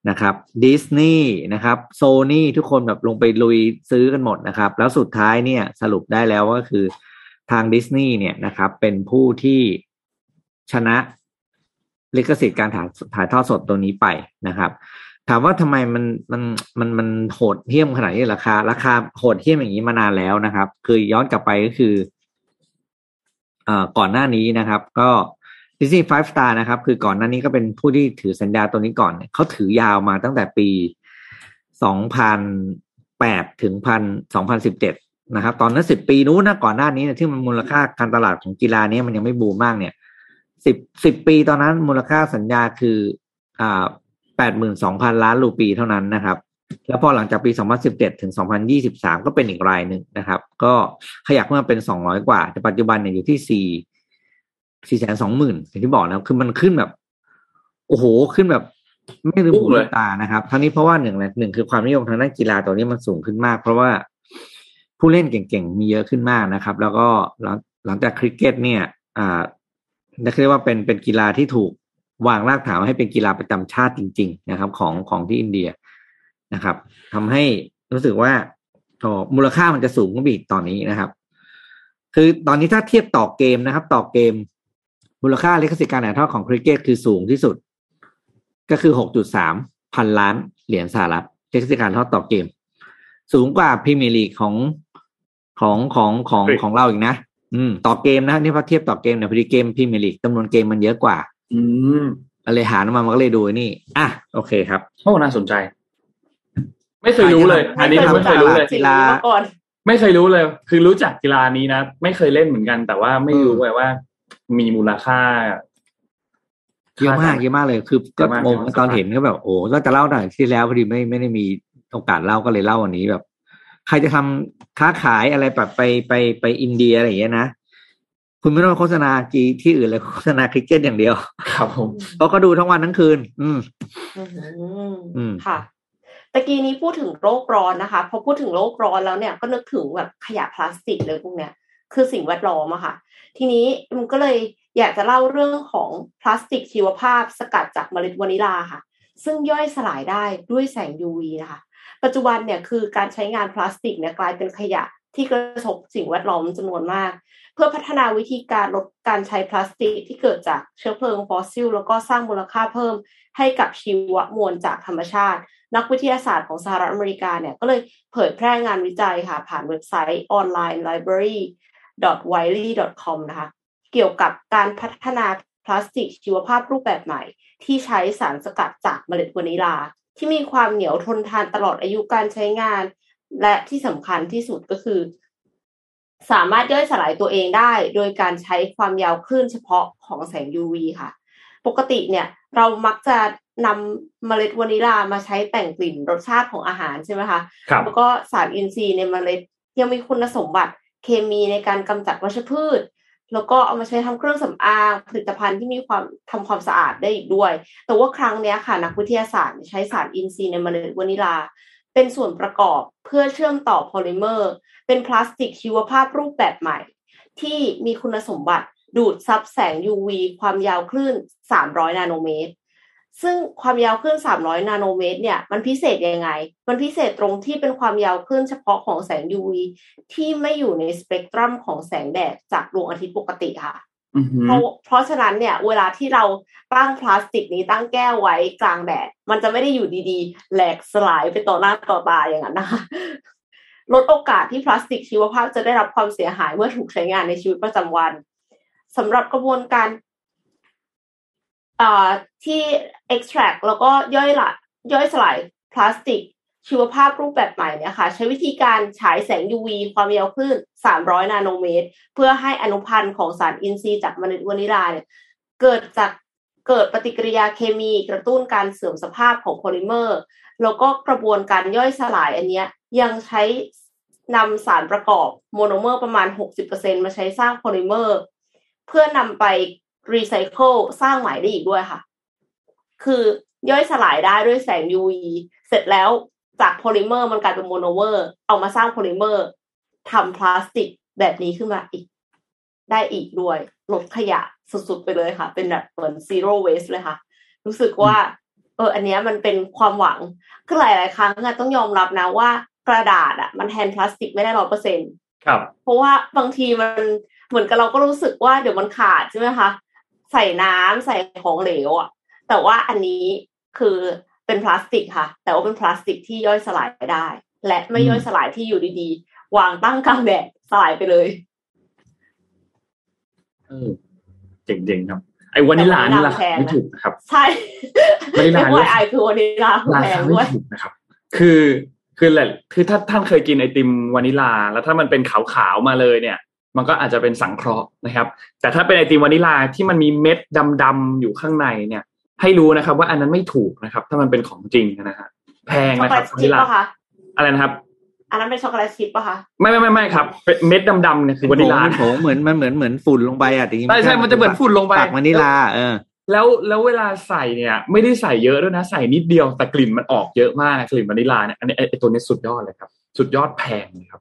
นะครับดิสนีย์นะครับโซนี่ทุกคนแบบลงไปลุยซื้อกันหมดนะครับ แล้วสุดท้ายเนี่ยสรุปได้แล้วว่าคือทางดิสนีย์เนี่ยนะครับ เป็นผู้ที่ชนะลิขสิทธิ์การถ่ายถ่ายทอดสดตัวนี้ไปนะครับ ถามว่าทำไมมันมันมันมันโหดเหี้ยมขนาดนี้ราคา ราคาโหดเหี้ยมอย่างนี้มานานแล้วนะครับ คือย้อนกลับไปก็คือเอ่อก่อนหน้านี้นะครับ ก็ Disney Five Star นะครับ คือก่อนหน้านี้ก็เป็นผู้ที่ถือสัญญาตัวนี้ก่อนเนี่ยเขาถือยาวมาตั้งแต่ปี2008ถึงพัน2017นสิบเจ็ดนะครับ ตอนนั้นสิบปีนู้นนะก่อนหน้านี้เนี่ยที่มันมูลค่าการตลาดของกีฬานี้มันยังไม่บูมมากเนี่ยสิบสิบปีตอนนั้นมูลค่าสัญญาคืออ่าแปดหมื่นสองพันล้านรูปีเท่านั้นนะครับ แล้วพอหลังจากปี2017ถึง2023ก็เป็นอีกรายหนึ่งนะครับ ก็ขยับมาเป็น200กว่า แต่ปัจจุบันเนี่ยอยู่ที่4 4แสนสองหมื่นอย่างที่บอกนะคือมันขึ้นแบบ โอ้โหขึ้นแบบ ไม่ลืมหูลืมตานะครับทั้งนี้เพราะว่าหนึ่งแหละหนึ่งคือความนิยมทางด้านกีฬาตัวนี้มันสูงขึ้นมาก เพราะว่าผู้เล่นเก่งๆมีเยอะขึ้นมากนะครับ แล้วก็หลังหลังจากคริกเก็ตเนี่ย อ่าเรียกว่าเป็นเป็นกีฬาที่ถูกวางรากฐานให้เป็นกีฬาประจำชาติจริง ๆ นะครับ ของของที่อินเดียนะครับทำให้รู้สึกว่ามูลค่ามันจะสูงขึ้นอีกตอนนี้นะครับ คือตอนนี้ถ้าเทียบต่อเกมนะครับ ต่อเกม มูลค่าลิขสิทธิ์การถ่ายทอดของคริกเก็ตคือสูงที่สุด ก็คือหกจุดสามพันล้านเหรียญสหรัฐลิขสิทธิ์การทอดต่อเกม สูงกว่าพรีเมียร์ลีกของของของของของเราอีกนะ อืม ต่อเกมนะนี่พอเทียบต่อเกมเนี่ยพอดีเกมพรีเมียร์ลีกจำนวนเกมมันเยอะกว่า อืมเลยหารมามันก็เลยดูนี่อะโอเคครับโอ้น่าสนใจ ไม่เคยรู้เลย อันนี้ไม่เคยรู้เลยกีฬาก่อนไม่เคยรู้เลย คือรู้จักกีฬานี้นะ ไม่เคยเล่นเหมือนกัน แต่ว่าไม่รู้เลยว่า มีมูลค่าเยอะมากเยอะมากเลย คือก็เยอะมากงงเยอะมากตอนเห็นก็แบบ โอ้ก็จะเล่าหน่อยที่แล้วพอดีไม่ไม่ได้มีโอกาสเล่าก็เลยเล่าวันนี้แบบ ใครจะทำค้าขายอะไรแบบไปไปไปอินเดียอะไรอย่างเงี้ยนะคุณไม่ต้องโฆษณาจีที่อื่นเลยโฆษณาคริกเก็ตอย่างเดียว ครับผมเพราะก็ดูทั้งวันทั้งคืนอืมอืมอืมค่ะตะกี้นี้พูดถึงโลกร้อนนะคะพอพูดถึงโลกร้อนแล้วเนี่ยก็นึกถึงแบบขยะพลาสติกเลยพวกเนี้ยคือสิ่งแวดล้อมอะค่ะ ทีนี้มันก็เลยอยากจะเล่าเรื่องของพลาสติกชีวภาพสกัดจากเมล็ดวานิลาค่ะ ซึ่งย่อยสลายได้ด้วยแสง UV นะคะ ปัจจุบันเนี่ยคือการใช้งานพลาสติกเนี่ยกลายเป็นขยะที่กระทบสิ่งแวดล้อมจำนวนมาก เพื่อพัฒนาวิธีการลดการใช้พลาสติกที่เกิดจากเชื้อเพลิงฟอสซิล แล้วก็สร้างมูลค่าเพิ่มให้กับชีวมวลจากธรรมชาติ นักวิทยาศาสตร์ของสหรัฐอเมริกาเนี่ยก็เลยเผยแพร่งานวิจัยค่ะผ่านเว็บไซต์ online library wiley com นะคะ เกี่ยวกับการพัฒนาพลาสติกชีวภาพรูปแบบใหม่ ที่ใช้สารสกัดจากเมล็ดวานิลา ที่มีความเหนียวทนทานตลอดอายุการใช้งาน และที่สำคัญที่สุดก็คือ สามารถย่อยสลายตัวเองได้ โดยการใช้ความยาวคลื่นเฉพาะของแสง UV ค่ะ ปกติเนี่ยเรามักจะนำเมล็ดวานิลามาใช้แต่งกลิ่นรสชาติของอาหารใช่ไหมคะครับแล้วก็สารอินทรีย์ในเมล็ดยังมีคุณสมบัติ เคมีในการกำจัดวัชพืช แล้วก็เอามาใช้ทำเครื่องสำอางผลิตภัณฑ์ที่มีความทำความสะอาดได้อีกด้วย แต่ว่าครั้งนี้ค่ะนักวิทยาศาสตร์ใช้สารอินทรีย์ในเมล็ดวานิลา เป็นส่วนประกอบเพื่อเชื่อมต่อโพลิเมอร์ เป็นพลาสติกชีวภาพรูปแบบใหม่ ที่มีคุณสมบัติดูดซับแสง UV ความยาวคลื่น 300 นาโนเมตร ซึ่งความยาวคลื่น 300 นาโนเมตร เนี่ย มันพิเศษยังไง มันพิเศษตรงที่เป็นความยาวคลื่นเฉพาะของแสง UV ที่ไม่อยู่ในสเปกตรัมของแสงแดดจากดวงอาทิตย์ปกติค่ะอือหือเพราะเพราะฉะนั้นเนี่ย เวลาที่เราตั้งพลาสติกนี้ตั้งแก้วไว้กลางแดด มันจะไม่ได้อยู่ดีๆ แหลกสลายไปต่อหน้าต่อตาอย่างนั้นนะคะลดโอกาสที่พลาสติกชีวภาพจะได้รับความเสียหายเมื่อถูกใช้งานในชีวิตประจำวันสำหรับกระบวนการ อ่าที่ extract แล้วก็ย่อยละย่อยสลายพลาสติก ชีวภาพรูปแบบใหม่เนี่ยค่ะ ใช้วิธีการฉายแสง UV ความยาวคลื่น 300 นาโนเมตร เพื่อให้อนุพันธ์ของสารอินทรีย์จากเมล็ดวานิลาเนี่ยเกิดจากเกิดปฏิกิริยาเคมีกระตุ้นการเสื่อมสภาพของโพลิเมอร์ แล้วก็กระบวนการย่อยสลายอันเนี้ยยังใช้นำสารประกอบโมโนเมอร์ประมาณ 60%มาใช้สร้างโพลิเมอร์ เพื่อนำไป รีไซเคิลสร้างใหม่ได้อีกด้วยค่ะ คือย่อยสลายได้ด้วยแสง UV เสร็จแล้วจากโพลิเมอร์มันกลายเป็นโมโนเมอร์ เอามาสร้างโพลิเมอร์ทำพลาสติกแบบนี้ขึ้นมาอีก ได้อีกด้วย ลดขยะสุดๆไปเลยค่ะ เป็นแบบเหมือน zero waste เลยค่ะ รู้สึกว่า เออ อันเนี้ยมันเป็นความหวังคือหลายๆครั้งอะต้องยอมรับนะว่ากระดาษอะมันแทนพลาสติกไม่ได้ร้อยเปอร์เซ็นต์ครับ เพราะว่าบางทีมันเหมือนกับเราก็รู้สึกว่าเดี๋ยวมันขาดใช่ไหมคะ ใส่น้ำใส่ของเหลวอะ่ะ แต่ว่าอันนี้คือเป็นพลาสติกค่ะ แต่ว่าเป็นพลาสติกที่ย่อยสลายได้ และไม่ย่อยสลายที่อยู่ดีๆ วางตั้งกลางแดดสลายไปเลยเออเจ๋งๆครับไอ้วานิลลานี่ราคาไม่ถูกนะครับ ใช่วานิลลาไม่ไหวไอคือวานิลลาราแพคางไม่ด้วยถูกนะครับ คือคือแหละคือถ้าท่านเคยกินไอติมวานิลา แล้วถ้ามันเป็นขาวๆมาเลยเนี่ย มันก็อาจจะเป็นสังเคราะห์นะครับ แต่ถ้าเป็นไอติมวานิลาที่มันมีเม็ดดำๆอยู่ข้างในเนี่ย ให้รู้นะครับ ว่าอันนั้นไม่ถูกนะครับ ถ้ามันเป็นของจริงนะฮะแพงช็อกนะโกคแลรับตวาชินิพลาป่ะคะอะไรนะครับอันนั้นเป็นช็อกโกแลตชิพป่ะคะไม่ไม่ไม่ไม่ครับเป็นเม็ดดำๆเนี่ยคือวานิลาเป็นผงเหมือนมันเหมือนเหมือนฝุ่นลงไปอะแต่จริงๆใช่ใช่มันจะเหมือนฝุ่นลงไปปากวานิลาเออแล้วแล้วเวลาใส่เนี่ย ไม่ได้ใส่เยอะด้วยนะ ใส่นิดเดียวแต่กลิ่นมันออกเยอะมากกลิ่นวานิลาเนี่ยอันนี้ไอ้ไอตัวนี้สุดยอดเลยครับ สุดยอดแพงนะครับ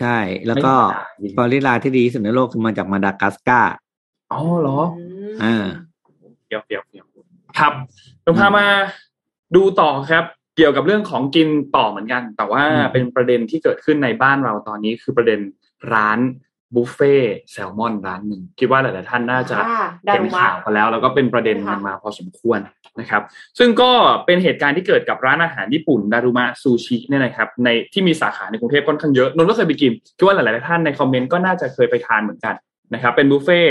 ใช่ แล้วก็ไม่ธรรมดาจริงวานิลาที่ดีที่สุดในโลกคือมาจากมาดากัสการ์อ๋อเหรออ่าเดี๋ยวเดี๋ยวเดี๋ยวครับเราพามาดูต่อครับ เกี่ยวกับเรื่องของกินต่อเหมือนกัน แต่ว่าอืมเป็นประเด็นที่เกิดขึ้นในบ้านเราตอนนี้คือประเด็นร้าน บุฟเฟ่แซลมอนร้านหนึ่งคิดว่าหลาย ๆ ท่านน่าจะอ่าดาเห็นรุมะข่าวกันแล้ว แล้วก็เป็นประเด็นค่ะกันมาพอสมควรนะครับ ซึ่งก็เป็นเหตุการณ์ที่เกิดกับร้านอาหารญี่ปุ่นดารุมะซูชิเนี่ยนะครับ ในที่มีสาขาในกรุงเทพค่อนข้างเยอะนนท์ก็เคยไปกินคิดว่าหลาย ๆ ท่านในคอมเมนต์ก็น่าจะเคยไปทานเหมือนกันนะครับ เป็นบุฟเฟ่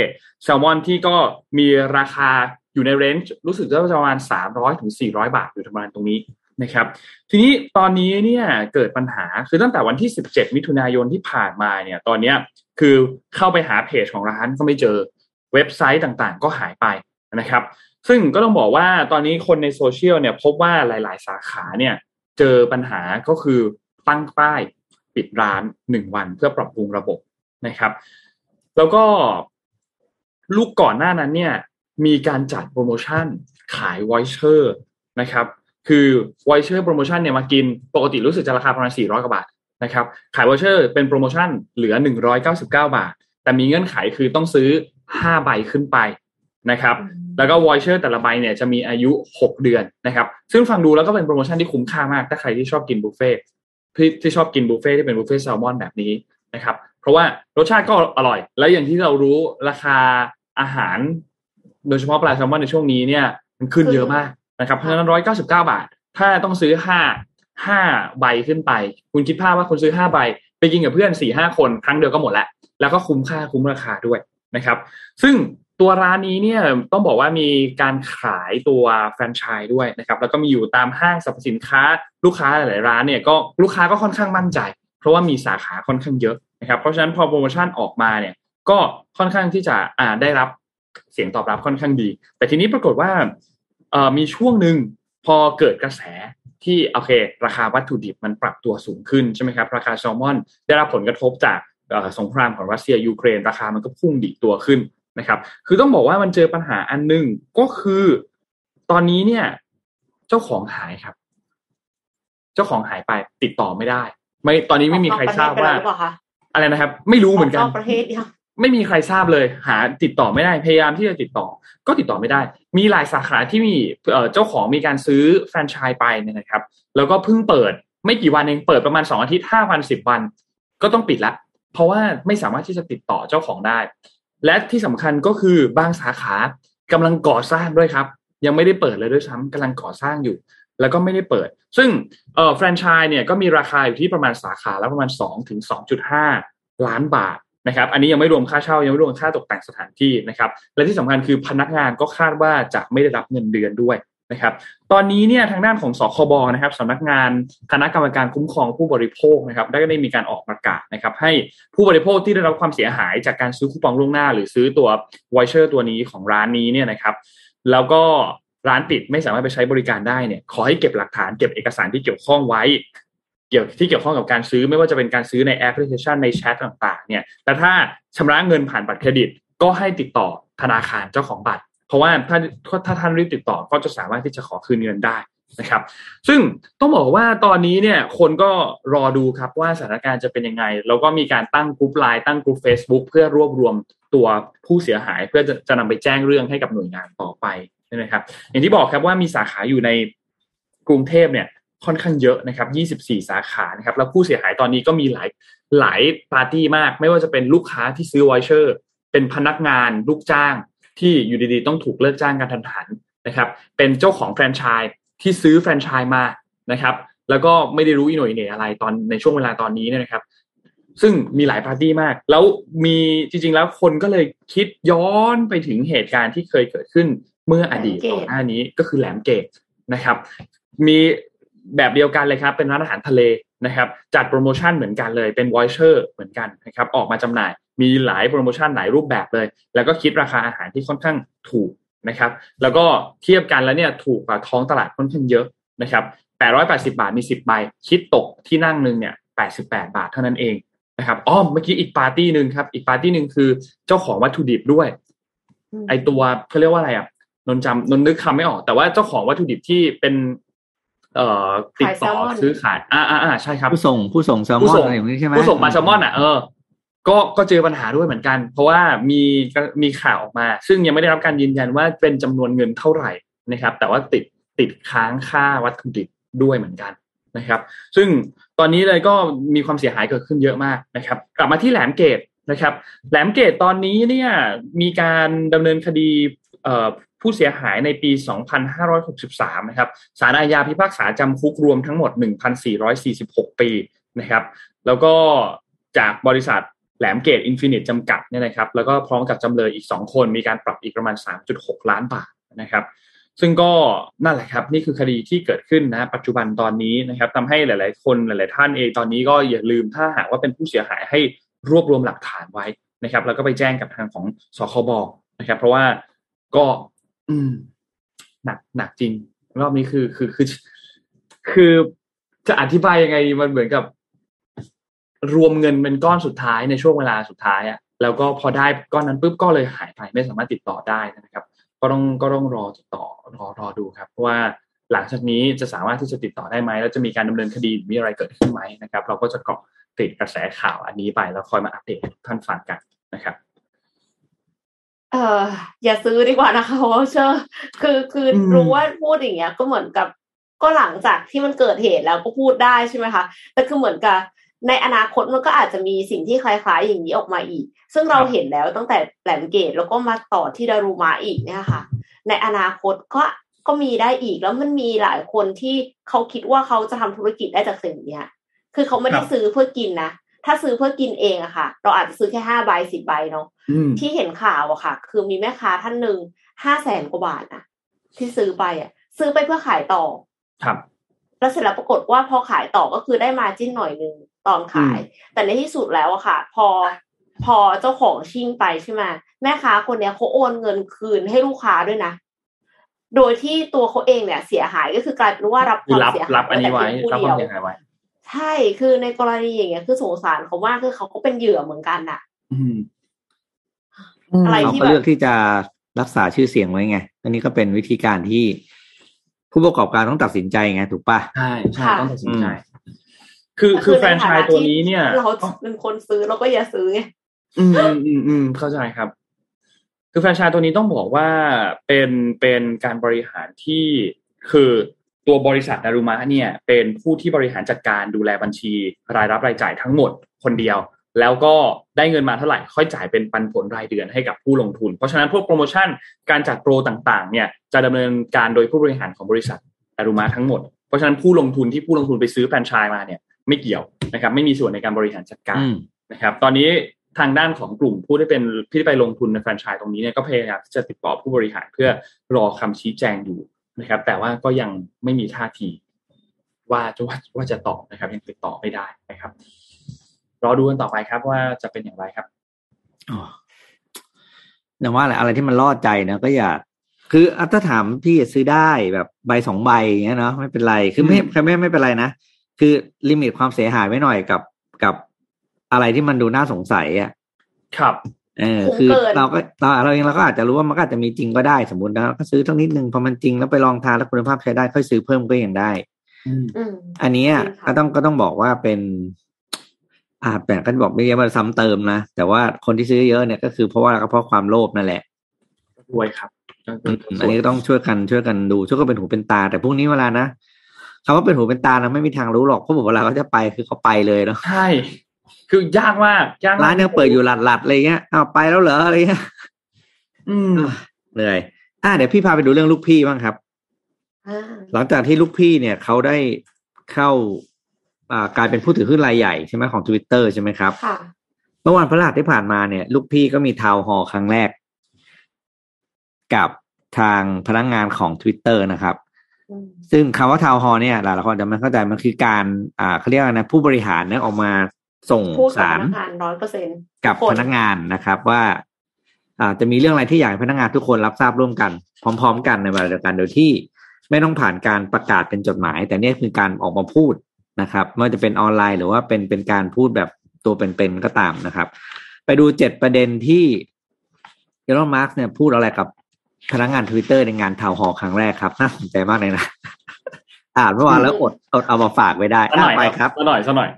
แซลมอนที่ก็มีราคาอยู่ใน range รู้สึกว่าจะประมาณ300ถึง400 บาทอยู่ประมาณตรงนี้นะครับทีนี้ตอนนี้เนี่ยเกิดปัญหาคือตั้งแต่วันที่ 17 มิถุนายนที่ผ่านมาเนี่ยตอนเนี้ย คือเข้าไปหาเพจของร้านก็ไม่เจอเว็บไซต์ต่างๆ ก็หายไปนะครับ ซึ่งก็ต้องบอกว่าตอนนี้คนในโซเชียลเนี่ยพบว่าหลาย ๆ สาขาเนี่ยเจอปัญหาก็คือตั้งป้ายปิดร้านหนึ่งวันเพื่อปรับปรุงระบบนะครับ แล้วก็ลูกก่อนหน้านั้นเนี่ยมีการจัดโปรโมชั่นขาย voucher นะครับ คือ voucher โปรโมชั่นเนี่ยมากินปกติรู้สึกจะราคาประมาณ400กว่าบาท นะครับขาย voucher เป็นโปรโมชั่นเหลือ 199 บาท แต่มีเงื่อนไขคือต้องซื้อ 5 ใบขึ้นไปนะครับแล้วก็ voucher แต่ละใบเนี่ยจะมีอายุ 6 เดือนนะครับซึ่งฟังดูแล้วก็เป็นโปรโมชั่นที่คุ้มค่ามาก ถ้าใครที่ชอบกินบุฟเฟ่ต์ที่ที่ชอบกินบุฟเฟ่ต์ที่เป็นบุฟเฟ่ต์แซลมอนแบบนี้นะครับเพราะว่ารสชาติก็อร่อย และอย่างที่เรารู้ราคาอาหาร โดยเฉพาะปลาแซลมอนในช่วงนี้เนี่ยมันขึ้นเยอะมากนะครับเพราะฉะนั้นร้อยเก้าสิบเก้าบาท ถ้าต้องซื้อห้า ห้าใบขึ้นไป คุณคิดภาพว่าคุณซื้อห้าใบ ไปกินกับเพื่อนสี่ห้าคนครั้งเดียวก็หมดล้วแล้วก็คุ้มค่าคุ้มราคาด้วยนะครับ ซึ่งตัวร้านนี้เนี่ยต้องบอกว่ามีการขายตัวแฟรนไชส์ด้วยนะครับ แล้วก็มีอยู่ตามห้างสรรพสินค้า ลูกค้าหลายร้านเนี่ยก็ลูกค้าก็ค่อนข้างมั่นใจ เพราะว่ามีสาขาค่อนข้างเยอะนะครับเพราะฉะนั้นพอโปรโมชั่นออกมาเนี่ยก็ค่อนข้างที่จะอ่าได้รับเสียงตอบรับค่อนข้างดี แต่ทีนี้ปรากฏว่ามีช่วงหนึ่งพอเกิดกระแส ที่โอเค ราคาวัตถุดิบมันปรับตัวสูงขึ้นใช่ไหมครับราคาแซลมอน ได้รับผลกระทบจากเอ่อสงครามของรัสเซียยูเครน ราคามันก็พุ่งดีดตัวขึ้นนะครับ คือต้องบอกว่ามันเจอปัญหาอันหนึ่งก็คือ ตอนนี้เนี่ย เจ้าของหายครับ เจ้าของหายไปติดต่อไม่ได้ ไม่ตอนนี้ไม่มีใครทราบว่าออกนอกประเทศไปแล้วหรือเปล่าคะอะไรนะครับ ไม่รู้เหมือนกันกนอกประเทศยัง ไม่มีใครทราบเลย หาติดต่อไม่ได้พยายามที่จะติดต่อ ก็ติดต่อไม่ได้ มีหลายสาขาที่มีเเจ้าของมีการซื้อแฟรนไชส์ไปเนี่ยนะครับ แล้วก็เพิ่งเปิดไม่กี่วันเองเปิดประมาณสองอาทิตย์ห้าวันสิบวัน ก็ต้องปิดละ เพราะว่าไม่สามารถที่จะติดต่อเจ้าของได้ และที่สำคัญก็คือบางสาขากำลังก่อสร้างด้วยครับ ยังไม่ได้เปิดเลยด้วยซ้ำกำลังก่อสร้างอยู่ แล้วก็ไม่ได้เปิด ซึ่งแฟรนไชส์เนี่ยก็มีราคาอยู่ที่ประมาณสาขาละประมาณ2ถึง2.5 ล้านบาท นะครับ อันนี้ยังไม่รวมค่าเช่ายังไม่รวมค่าตกแต่งสถานที่นะครับ และที่สำคัญคือพนักงานก็คาดว่าจะไม่ได้รับเงินเดือนด้วยนะครับ ตอนนี้เนี่ยทางด้านของสคบนะครับสำนักงานคณะกรรมการคุ้มครองผู้บริโภคนะครับ ได้ได้มีการออกประกาศนะครับ ให้ผู้บริโภคที่ได้รับความเสียหายจากการซื้อคูปองล่วงหน้า หรือซื้อตัว voucher ตัวนี้ของร้านนี้เนี่ยนะครับ แล้วก็ร้านปิดไม่สามารถไปใช้บริการได้เนี่ยขอให้เก็บหลักฐานเก็บเอกสารที่เกี่ยวข้องไว้ เกี่ยวที่เกี่ยวข้องกับการซื้อไม่ว่าจะเป็นการซื้อในแอปพลิเคชันในแชทต่างๆเนี่ยแต่ถ้าชำระเงินผ่านบัตรเครดิต ก็ให้ติดต่อธนาคารเจ้าของบัตร เพราะว่าถ้าถ้าท่านรีบติดต่อก็จะสามารถที่จะขอคืนเงินได้นะครับ ซึ่งต้องบอกว่าตอนนี้เนี่ยคนก็รอดูครับว่าสถานการณ์จะเป็นยังไง แล้วก็มีการตั้งกลุ่มไลน์ตั้งกลุ่ม Facebook เพื่อรวบรวมตัวผู้เสียหายเพื่อจะจะนำไปแจ้งเรื่องให้กับหน่วยงานต่อไปนะครับ อย่างที่บอกครับว่ามีสาขาอยู่ในกรุงเทพเนี่ย ค่อนข้างเยอะนะครับ 24 สาขานะครับ แล้วผู้เสียหายตอนนี้ก็มีหลายหลายปาร์ตี้มาก ไม่ว่าจะเป็นลูกค้าที่ซื้อ voucher เป็นพนักงานลูกจ้างที่อยู่ดีๆ ต้องถูกเลิกจ้างการทันหันนะครับ เป็นเจ้าของแฟรนไชส์ที่ซื้อแฟรนไชส์มานะครับ แล้วก็ไม่ได้รู้อีโหน่อยเหน่อะไรตอนในช่วงเวลาตอนนี้เนยนะครับ ซึ่งมีหลายปาร์ตี้มาก แล้วมีจริง ๆ แล้วคนก็เลยคิดย้อนไปถึงเหตุการณ์ที่เคยเกิดขึ้นเมื่ออดีตก่อนหน้านี้ก็คือแหลมเกตนะครับ มี แบบเดียวกันเลยครับ เป็นร้านอาหารทะเลนะครับ จัดโปรโมชั่นเหมือนกันเลยเป็นวอยเชอร์เหมือนกันนะครับ ออกมาจำหน่ายมีหลายโปรโมชั่นหลายรูปแบบเลย แล้วก็คิดราคาอาหารที่ค่อนข้างถูกนะครับ แล้วก็เทียบกันแล้วเนี่ยถูกกว่าท้องตลาดค่อนข้างเยอะนะครับ880 บาทมี 10ใบคิดตกที่นั่งหนึ่งเนี่ย88 บาทเท่านั้นเองนะครับอ้อมเมื่อกี้อีกปาร์ตี้หนึ่งครับ อีกปาร์ตี้หนึ่งคือเจ้าของวัตถุดิบด้วย ไอตัวเขาเรียกว่าอะไรอะนนจำนนนึกคำไม่ออก แต่ว่าเจ้าของวัตถุดิบที่เป็น เอ่อติดต่อซื้อขาย อ่าอ่าใช่ครับ ผู้ส่งผู้ส่งแซลมอนอะไรอย่างนี้ใช่ไหมผู้ส่งปลาแซลมอนอะเออก็ก็เจอปัญหาด้วยเหมือนกัน เพราะว่ามีมีข่าวออกมา ซึ่งยังไม่ได้รับการยืนยันว่าเป็นจำนวนเงินเท่าไหร่นะครับ แต่ว่าติดติดค้างค่าวัตถุดิบด้วยเหมือนกันนะครับ ซึ่งตอนนี้เลยก็มีความเสียหายเกิดขึ้นเยอะมากนะครับ กลับมาที่แหลมเกตนะครับ แหลมเกตตอนนี้เนี่ยมีการดำเนินคดี ผู้เสียหายในปี 2563 นะครับศาลอาญาพิพากษาจำคุกรวมทั้งหมด 1,446 ปีนะครับ แล้วก็จากบริษัทแหลมเกตอินฟินิทจำกัดเนี่ยนะครับ แล้วก็พร้อมกับจำเลยอีก 2 คนมีการปรับอีกประมาณ 3.6 ล้านบาทนะครับ ซึ่งก็นั่นแหละครับ นี่คือคดีที่เกิดขึ้นนะ ปัจจุบันตอนนี้นะครับทำให้หลาย ๆ คนหลาย ๆ ท่านเองตอนนี้ก็อย่าลืมถ้าหากว่าเป็นผู้เสียหายให้รวบรวมหลักฐานไว้นะครับ แล้วก็ไปแจ้งกับทางของสคบนะครับ เพราะว่าก็ อืม หนักหนักจริง รอบนี้คือคือคือ คือจะอธิบายยังไงมันเหมือนกับ รวมเงินเป็นก้อนสุดท้ายในช่วงเวลาสุดท้ายอะ่ะแล้วก็พอได้ก้อนนั้นปุ๊บก็เลยหายไปไม่สามารถติดต่อได้นะครับ ก็ต้องก็ต้องรอติดต่อรอรอดูครับเพราะว่าหลังจากนี้จะสามารถที่จะติดต่อได้ไหมแล้วจะมีการดำเนินคดีมีอะไรเกิดขึ้นไหมนะครับ เราก็จะเกาะติดกระแสข่าวอันนี้ไปแล้วคอยมาอัปเดตท่านฟังกันนะครับ เอออย่าซื้อดีกว่านะคะวอเชอร์คือคือรู้ว่าพูดอย่างเงี้ย ก็เหมือนกับก็หลังจากที่มันเกิดเหตุแล้วก็พูดได้ใช่ไหมคะแต่คือเหมือนกับในอนาคตมันก็อาจจะมีสิ่งที่คล้ายๆ อย่างนี้ออกมาอีก ซึ่งเราเห็นแล้วตั้งแต่แหลมเกตแล้วก็มาต่อที่ดารุมาอีกเนี่ยค่ะ ในอนาคตก็ก็มีได้อีกแล้วมันมีหลายคนที่เขาคิดว่าเขาจะทำธุรกิจได้จากสิ่งเนี้ย คือเขาไม่ได้ซื้อเพื่อกินนะ ถ้าซื้อเพื่อกินเองอะค่ะ เราอาจจะซื้อแค่ห้าใบสิบใบเนาะที่เห็นข่าวอะค่ะ คือมีแม่ค้าท่านหนึ่งห้าแสนกว่าบาทนะที่ซื้อไปอะซื้อไปเพื่อขายต่อ ครับ แล้วเสร็จแล้วปรากฏว่าพอขายต่อก็คือได้มาจิ้นหน่อยนึงตอนขาย แต่ในที่สุดแล้วอะค่ะ พอพอเจ้าของชิ่งไปใช่ไหมแม่ค้าคนเนี้ยเขาโอนเงินคืนให้ลูกค้าด้วยนะโดยที่ตัวเขาเองเนี่ยเสียหายก็คือกลายเป็นว่ารับความเสียหายรับอันนี้ไว้รับความเสียหายไว้ ใช่คือในกรณีอย่างเงี้ย คือสงสารเขามากคือเขาก็เป็นเหยื่อเหมือนกันอะอะไรที่แบบเลือกที่จะรักษาชื่อเสียงไว้ไง อันนี้ก็เป็นวิธีการที่ผู้ประกอบการต้องตัดสินใจไงถูกปะใช่ใช่ต้องตัดสินใจ คือคือแฟรนไชส์ตัวนี้เนี่ย เราเป็นคนซื้อเราก็อย่าซื้อไงอืมอืมอืมเข้าใจครับ คือแฟรนไชส์ตัวนี้ต้องบอกว่าเป็นเป็นการบริหารที่คือ ตัวบริษัทดารุมะเนี่ยเป็นผู้ที่บริหารจัดการดูแลบัญชี รายรับรายจ่ายทั้งหมดคนเดียว แล้วก็ได้เงินมาเท่าไหร่ค่อยจ่ายเป็นปันผลรายเดือนให้กับผู้ลงทุน เพราะฉะนั้นพวกโปรโมชั่นการจัดโปรต่างๆเนี่ยจะดำเนินการโดยผู้บริหารของบริษัทดารุมะทั้งหมดเพราะฉะนั้นผู้ลงทุนที่ผู้ลงทุนไปซื้อแฟรนไชส์มาเนี่ยไม่เกี่ยวนะครับไม่มีส่วนในการบริหารจัดการนะครับตอนนี้ทางด้านของกลุ่มผู้ที่เป็นที่ไปลงทุนในแฟรนไชส์ตรงนี้เนี่ยก็พยายามที่จะติดต่อผู้บริหารเพื่อรอคำชี้แจงอยู่ นะครับ แต่ว่าก็ยังไม่มีท่าทีว่าจะว่าว่าจะตอบนะครับ ยังติดต่อไม่ได้นะครับรอดูกันต่อไปครับว่าจะเป็นอย่างไรครับอ๋อแต่ว่าอะไรอะไรที่มันล่อใจนะก็อย่าคือถ้าถามพี่ซื้อได้แบบใบสองใบอย่างเงี้ยเนาะไม่เป็นไรคือไม่ไม่ไม่เป็นไรนะคือลิมิตความเสียหายไว้หน่อยกับกับอะไรที่มันดูน่าสงสัยอะครับ เออคือเราก็เราเราเองเราก็อาจจะรู้ว่ามันก็อาจจะมีจริงก็ได้สมมตินะก็ซื้อทั้งนิดนึงพอมันจริงแล้วไปลองทานแล้วคุณภาพใช้ได้ค่อยซื้อเพิ่มก็ยังได้อันนี้ก็ต้องก็ต้องบอกว่าเป็นอ่าแต่ก็บอกไม่ใช่ว่าซ้ำเติมนะแต่ว่าคนที่ซื้อเยอะเนี่ยก็คือเพราะว่าก็เพราะความโลภนั่นแหละด้วยครับอันนี้ก็ต้องช่วยกันช่วยกันดูช่วยกันเป็นหูเป็นตา แต่พวกนี้เวลานะคำว่าเป็นหูเป็นตานะไม่มีทางรู้หรอกเพราะบอกเวลาเขาจะไปคือเขาไปเลยเนาะใช่ คือยากมากยากร้านยังเปิดอยู่หลัดหลัดอะไรเงี้ยอ้าวไปแล้วเหรออะไรเงี้ยอืมเหนื่อยอ่าเดี๋ยวพี่พาไปดูเรื่องลูกพี่บ้างครับหลังจากที่ลูกพี่เนี่ยเขาได้เข้าอ่ากลายเป็นผู้ถือหุ้นรายใหญ่ใช่ไหมของทวิตเตอร์ใช่ไหมครับเมื่อวันพฤหัสที่ผ่านมาเนี่ย ลูกพี่ก็มีทาวน์ฮอลครั้งแรก กับทางพนักงงานของ Twitter นะครับ ซึ่งคำว่าทาวน์ฮอลเนี่ยหลายคนจะไม่เข้าใจมันคือการ อ่าเขาเรียกว่านะผู้บริหารเนี่ยออกมา ส่งสารร้อยเปอร์เซ็นกับพนักงานนะครับว่าอ่าจะมีเรื่องอะไรที่อยากให้พนักงานทุกคนรับทราบร่วมกัน พร้อม ๆ กันในเวลาเดียวกันโดยที่ไม่ต้องผ่านการประกาศเป็นจดหมาย แต่นี่คือการออกมาพูดนะครับไม่ว่าจะเป็นออนไลน์หรือว่าเป็นเป็นการพูดแบบตัวเป็นๆก็ตามนะครับ ไปดูเจ็ดประเด็นที่เอลอนมัสก์เนี่ยพูดอะไรกับพนักงานทวิตเตอร์ในงาน town hall ครั้งแรกครับน่าสนใจมากเลยนะ อ่านเมื่อวานแล้วอดอดเอามาฝากไม่ได้ไปครับสักหน่อยสักหน่อย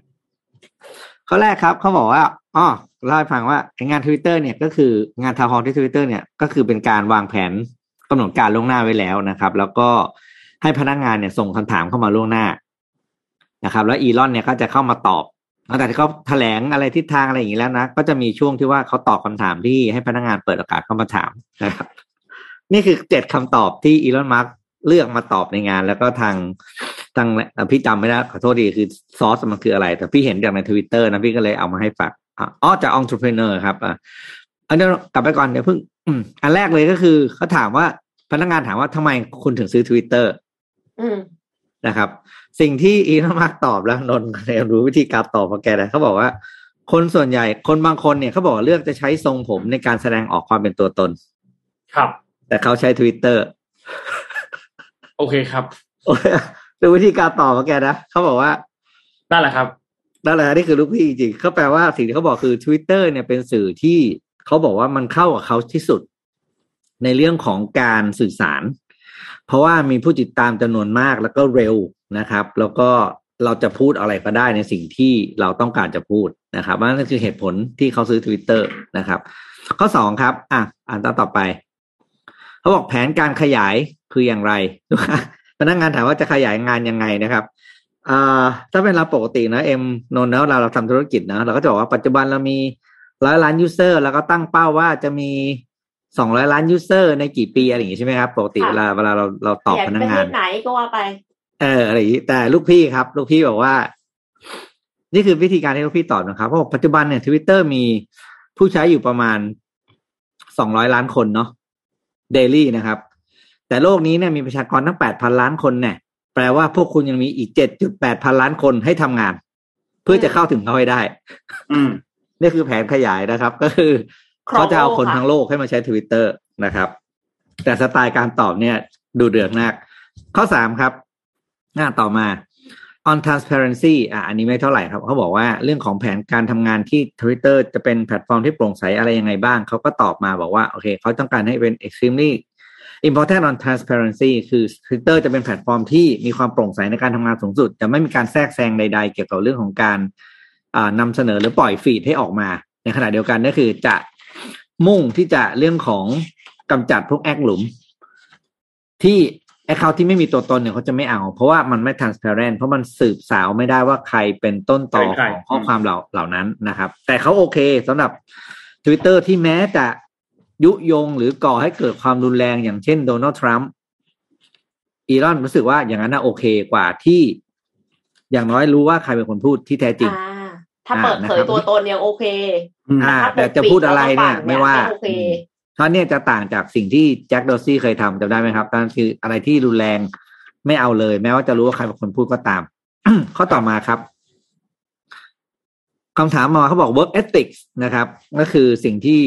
ข้อแรกครับเขาบอกว่าอ๋อเล่าให้ฟังว่างานทวิตเตอร์เนี่ยก็คืองาน town hall ที่ทวิตเตอร์เนี่ยก็คือเป็นการวางแผนกำหนดการล่วงหน้าไว้แล้วนะครับ แล้วก็ให้พนักงานเนี่ยส่งคำถามเข้ามาล่วงหน้านะครับ แล้วอีลอนเนี่ยก็จะเข้ามาตอบหลังจากที่เขาแถลงอะไรทิศทางอะไรอย่างนี้แล้วนะก็จะมีช่วงที่ว่าเขาตอบคำถามที่ให้พนักงานเปิดโอกาสเข้ามาถามนะครับ นี่คือเจ็ดคำตอบที่อีลอนมัสก์เลือกมาตอบในงาน แล้วก็ทาง ทางพี่จำไม่ได้ขอโทษดีคือซอสมันคืออะไร แต่พี่เห็นจากในทวิตเตอร์นะพี่ก็เลยเอามาให้ฝากอ๋อจาก Entrepreneur ครับอะอันนี้กลับไปก่อนเดี๋ยวเพิ่งอันแรกเลยก็คือเขาถามว่าพนักงานถามว่าทำไมคุณถึงซื้อทวิตเตอร์นะครับ สิ่งที่อีลอนมัสก์ตอบแล้วนนเรียนรู้วิธีการตอบของแกนะเขาบอกว่า คนส่วนใหญ่คนบางคนเนี่ยเขาบอกเลือกจะใช้ทรงผมในการแสดงออกความเป็นตัวตน ครับ แต่เขาใช้ทวิตเตอร์โอเคครับ ดูวิธีการตอบของแกนะเขาบอกว่านั่นแหละครับนั่นแหละนี่คือลูกพี่จริงเขาแปลว่าสิ่งที่เขาบอกคือ Twitter เนี่ยเป็นสื่อที่เขาบอกว่ามันเข้ากับเขาที่สุด ในเรื่องของการสื่อสาร เพราะว่ามีผู้ติดตามจำนวนมากแล้วก็เร็วนะครับ แล้วก็เราจะพูดอะไรก็ได้ในสิ่งที่เราต้องการจะพูดนะครับนั่นคือเหตุผลที่เขาซื้อ Twitter นะครับ ข้อสองครับ อะ อ่านตามต่อไป เขาบอกแผนการขยายคืออย่างไร พนักงานถามว่าจะขยายงานยังไงนะครับอ่าถ้าเป็นเราปกตินะเอ็มนนแล้วเราเราทำธุรกิจนะเราก็จะบอกว่าปัจจุบันเรามีร้อยล้าน user แล้วก็ตั้งเป้าว่าจะมีสองร้อยล้าน user ในกี่ปีอะไรอย่างงี้ใช่ไหมครับ ปกติเวลาเวลาเราเราตอบพนักงานไหนก็ว่าไป เอออะไรอย่างนี้แต่ลูกพี่ครับ ลูกพี่บอกว่า นี่คือวิธีการที่ลูกพี่ตอบนะครับเพราะปัจจุบันเนี่ยทวิตเตอร์มีผู้ใช้อยู่ประมาณสองร้อยล้านคนเนาะ daily นะครับ แต่โลกนี้เนี่ยมีประชากรทั้งแปดพันล้านคนเนี่ย แปลว่าพวกคุณยังมีอีกเจ็ดจุดแปดพันล้านคนให้ทำงาน เพื่อจะเข้าถึงเขาให้ได้ อืมนี่คือแผนขยายนะครับ ก็คือเขาจะเอาคนทั้งโลกให้มาใช้ทวิตเตอร์นะครับ แต่สไตล์การตอบเนี่ย ดูเดือดมากข้อสามครับ หน้าต่อมา on transparency อะอันนี้ไม่เท่าไหร่ครับ เขาบอกว่าเรื่องของแผนการทำงานที่ Twitter จะเป็นแพลตฟอร์มที่โปร่งใสอะไรยังไงบ้าง เขาก็ตอบมาบอกว่า โอเค เขาต้องการให้เป็น extremely important on transparency คือ Twitter จะเป็นแพลตฟอร์มที่มีความโปร่งใสในการทำงานสูงสุด จะไม่มีการแทรกแซงใดๆ เกี่ยวกับเรื่องของการนำเสนอหรือปล่อย feed ให้ออกมา ในขณะเดียวกันก็คือจะมุ่งที่จะเรื่องของกำจัดพวกแอคหลุม ที่ account ที่ไม่มีตัวตนเนี่ยเขาจะไม่เอา เพราะว่ามันไม่ transparent เพราะมันสืบสาวไม่ได้ว่าใครเป็นต้นตอของข้อความเหล่าเหล่านั้นนะครับ แต่เขาโอเคสำหรับ Twitter ที่แม้จะ ยุยงหรือก่อให้เกิดความรุนแรงอย่างเช่นโดนัลด์ทรัมป์อีลอนรู้สึกว่าอย่างนั้นน่ะโอเคกว่าที่อย่างน้อยรู้ว่าใครเป็นคนพูดที่แท้จริง ถ้าเปิดเผยตัวตนยังโอเคอ่าแต่จะพูดอะไรเนี่ยไม่ว่าเพราะเนี่ยจะต่างจากสิ่งที่แจ็คดอซี่เคยทำจำได้ไหมครับนั่นคืออะไรที่รุนแรงไม่เอาเลย แม้ว่าจะรู้ว่าใครเป็นคนพูดก็ตาม ข้อต่อมาครับคำถามมาเขาบอก work ethics นะครับ ก็คือสิ่งที่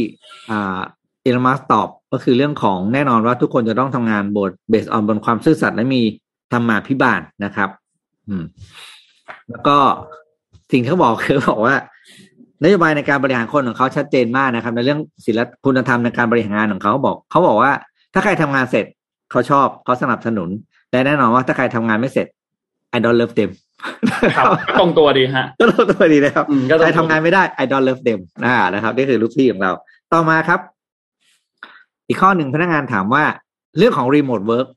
อ่าเอลมัสตอบก็คือเรื่องของแน่นอนว่าทุกคนจะต้องทำงานบทเบสออนบนความซื่อสัตย์และมีธรรมาพิบาลนะครับ อืม แล้วก็สิ่งที่เขาบอกคือบอกว่านโยบายในการบริหารคนของเขาชัดเจนมากนะครับ ในเรื่องศิลปคุณธรรมในการบริหารงานของเขาบอก เขาบอกว่า ถ้าใครทำงานเสร็จเขาชอบเขาสนับสนุนและแน่นอนว่าถ้าใครทำงานไม่เสร็จ I don't love them ตรงตัวดีฮะก็ตรงตัวดีนะครับใครทำงานไม่ได้ I don't love them นะครับนี่คือลูกพี่ของเรา ต่อมาครับ อีกข้อหนึ่งพนักงานถามว่าเรื่องของ remote work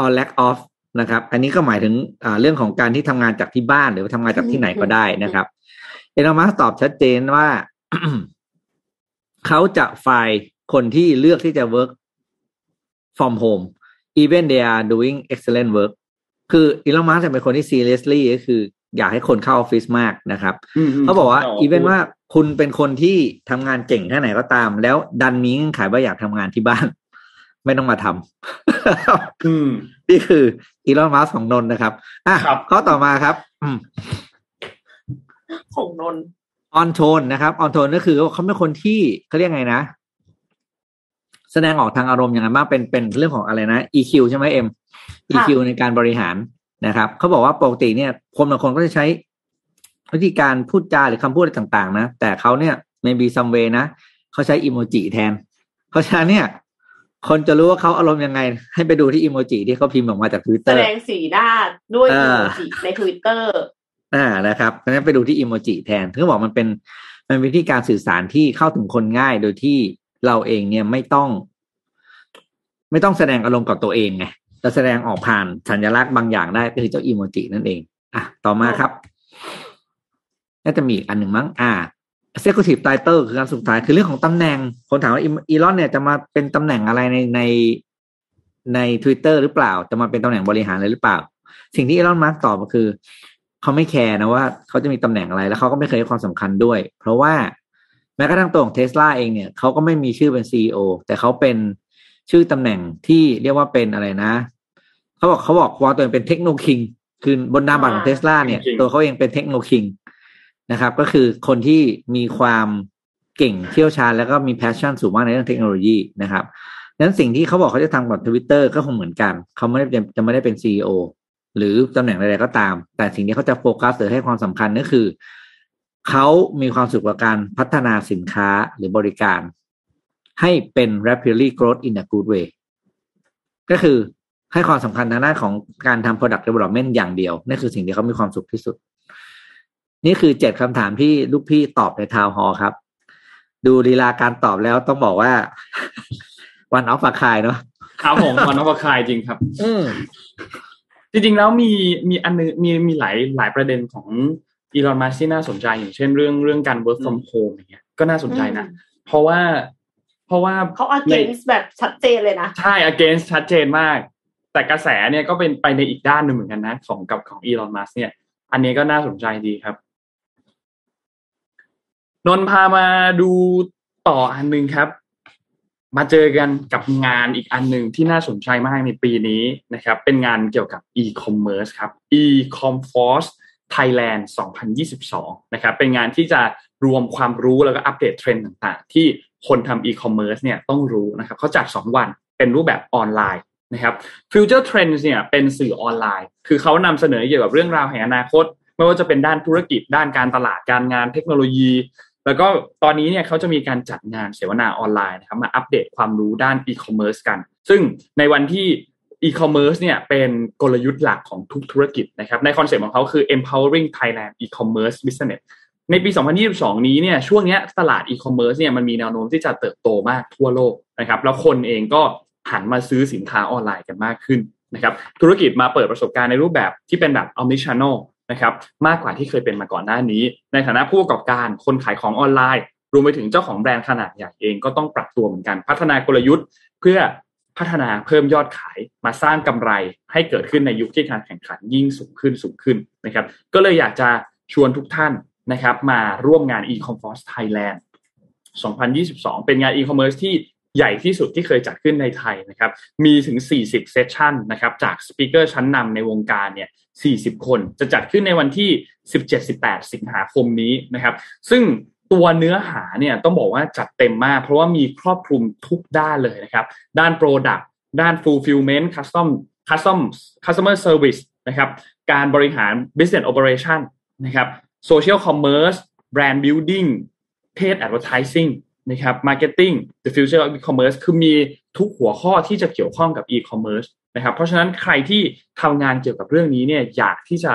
or lack of นะครับ อันนี้ก็หมายถึงเรื่องของการที่ทำงานจากที่บ้านหรือทำงานจากที่ไหนก็ได้นะครับเอลมัสตอบชัดเจนว่า เขาจะไฟล์คนที่เลือกที่จะ work from home even they are doing excellent work คืออีลอนมัสก์เป็นคนที่ seriously ก็คือ อยากให้คนเข้าออฟฟิศมากนะครับเขาบอกว่า even ว่าคุณเป็นคนที่ทำงานเก่งแค่ไหนก็ตาม แล้วดันมีเงื่อนไขว่าอยากทำงานที่บ้าน ไม่ต้องมาทำอืมนี่คืออีลอนมัสก์ของนนท์นะครับ อะครับข้อต่อมาครับ อืมของนนท์ on tone นะครับ on tone ก็คือเขาเป็นคนที่เขาเรียกไงนะแสดงออกทางอารมณ์อย่างไรบ้างเป็นเป็นเรื่องของอะไรนะ EQ ใช่ไหมเอ็ม EQ ในการบริหาร นะครับเขาบอกว่าปกติเนี่ยคนบางคนก็จะใช้วิธีการพูดจาหรือคำพูดอะไรต่างๆ นะ แต่เขาเนี่ย maybe some way นะเขาใช้อีโมจิแทน เพราะฉะนั้นเนี่ย คนจะรู้ว่าเขาอารมณ์ยังไง ให้ไปดูที่อีโมจิที่เขาพิมพ์ออกมาจากทวิตเตอร์แสดงสีหน้าด้วยเออีอโมจิในทวิตเตอร์อ่านะครับเพราะฉะนั้นไปดูที่อิโมจิแทนถึงบอกมันเป็นมันเป็นวิธีการสื่อสารที่เข้าถึงคนง่ายโดยที่เราเองเนี่ยไม่ต้อง ไม่ต้องแสดงอารมณ์กับตัวเองไง แต่แสดงออกผ่านสัญลักษณ์บางอย่างได้ก็คือเจ้าอิโมจินั่นเอง อะ ต่อมาครับน่าจะมีอีกอันหนึ่งมั้ง อ่า Executive Title คือการสุดท้ายคือเรื่องของตำแหน่ง คนถามว่าอีลอนเนี่ยจะมาเป็นตำแหน่งอะไรในในใน Twitter หรือเปล่า จะมาเป็นตำแหน่งบริหารเลยหรือเปล่า สิ่งที่อีลอนมาร์กตอบก็คือ เขาไม่แคร์นะว่าเขาจะมีตำแหน่งอะไร แล้วเขาก็ไม่เคยให้ความสำคัญด้วย เพราะว่าแม้กระทั่งตัวของเทสลาเองเนี่ยเขาก็ไม่มีชื่อเป็น CEO แต่เขาเป็น ชื่อตำแหน่งที่เรียกว่าเป็นอะไรนะเขาบอกเขาบอกว่าตัวเองเป็น Techno King คือบนนามบัตรของเทสลาเนี่ยตัวเขาเองเป็น Techno King นะครับ ก็คือคนที่มีความเก่งเชี่ยวชาญแล้วก็มี passion สูงมากในเรื่องเทคโนโลยีนะครับดังนั้นสิ่งที่เขาบอกเขาจะทำกับทวิตเตอร์ก็คงเหมือนกัน เขาไม่ได้จะจะไม่ได้เป็น CEOหรือตำแหน่งใดๆก็ตาม แต่สิ่งที่เขาจะโฟกัสหรือให้ความสำคัญก็คือ เขามีความสุขกับการพัฒนาสินค้าหรือบริการ ให้เป็น rapidly growth in a good way ก็คือให้ความสำคัญทางด้านของการทำ product development อย่างเดียวนั่นคือสิ่งที่เขามีความสุขที่สุด นี่คือเจ็ดคำถามที่ลูกพี่ตอบในทาวฮอครับ ดูลีลาการตอบแล้วต้องบอกว่า วันออฟฟาคายเนาะครับผมวันนพคายจริงครับ อืมจริงๆแล้วมีมีอันนึงมีมีหลายหลายประเด็นของอีลอนมัสที่น่าสนใจอย่างเช่นเรื่องเรื่องการ work from home อย่างเงี้ยก็น่าสนใจนะ เพราะว่า เพราะว่าเขา against แบบชัดเจนเลยนะ ใช่ against ชัดเจนมาก แต่กระแสเนี่ยก็เป็นไปในอีกด้านหนึ่งเหมือนกันนะ ของกับของอีลอนมัสเนี่ย อันนี้ก็น่าสนใจดีครับ นนท์พามาดูต่ออันหนึ่งครับ มาเจอกันกับงานอีกอันหนึ่งที่น่าสนใจมากในปีนี้นะครับ เป็นงานเกี่ยวกับ e-commerce ครับ e-comforce Thailand 2022 นะครับ เป็นงานที่จะรวมความรู้แล้วก็อัปเดตเทรนด์ต่าง ๆ ที่ คนทำ e-commerce เนี่ยต้องรู้นะครับเขาจัด 2 วันเป็นรูปแบบออนไลน์นะครับ Future Trends เนี่ยเป็นสื่อออนไลน์ คือเขานำเสนอเกี่ยวกับเรื่องราวแห่งอนาคต ไม่ว่าจะเป็นด้านธุรกิจ ด้านการตลาดการงานเทคโนโลยี แล้วก็ตอนนี้เนี่ยเขาจะมีการจัดงานเสวนาออนไลน์นะครับมาอัปเดตความรู้ด้านอีคอมเมิร์ซกัน ซึ่งในวันที่อีคอมเมิร์ซเนี่ยเป็นกลยุทธ์หลักของทุกธุรกิจนะครับในคอนเซ็ปต์ของเขาคือ empowering Thailand e-commerce business ในปี 2022 นี้เนี่ยช่วงนี้ตลาดอีคอมเมิร์ซเนี่ยมันมีแนวโน้มที่จะเติบโตมากทั่วโลกนะครับแล้วคนเองก็หันมาซื้อสินค้าออนไลน์กันมากขึ้นนะครับธุรกิจมาเปิดประสบการณ์ในรูปแบบที่เป็นแบบ omnichannel นะครับมากกว่าที่เคยเป็นมาก่อนหน้านี้ ในฐานะผู้ประกอบการคนขายของออนไลน์ รวมไปถึงเจ้าของแบรนด์ขนาดใหญ่เองก็ต้องปรับตัวเหมือนกัน พัฒนากลยุทธ์เพื่อพัฒนาเพิ่มยอดขายมาสร้างกำไรให้เกิดขึ้นในยุคที่การแข่งขันยิ่งสูงขึ้นสูงขึ้นนะครับ ก็เลยอยากจะชวนทุกท่าน นะครับมาร่วมงาน e-commerce Thailand 2022 เป็นงาน e-commerce ที่ใหญ่ที่สุดที่เคยจัดขึ้นในไทยนะครับ มีถึง 40 เซสชันนะครับ จากสปิเกอร์ชั้นนำในวงการเนี่ย 40 คน จะจัดขึ้นในวันที่ 17-18 สิงหาคมนี้นะครับ ซึ่งตัวเนื้อหาเนี่ยต้องบอกว่าจัดเต็มมาก เพราะว่ามีครอบคลุมทุกด้านเลยนะครับ ด้าน Product ด้าน Fulfillment Custom Custom Customer Service นะครับ การบริหาร Business Operation นะครับ Social Commerce Brand Building Paid Advertising นะครับ Marketing The Future of E-commerce คือมีทุกหัวข้อที่จะเกี่ยวข้องกับ E-commerce นะครับ เพราะฉะนั้นใครที่ทำงานเกี่ยวกับเรื่องนี้เนี่ยอยากที่จะ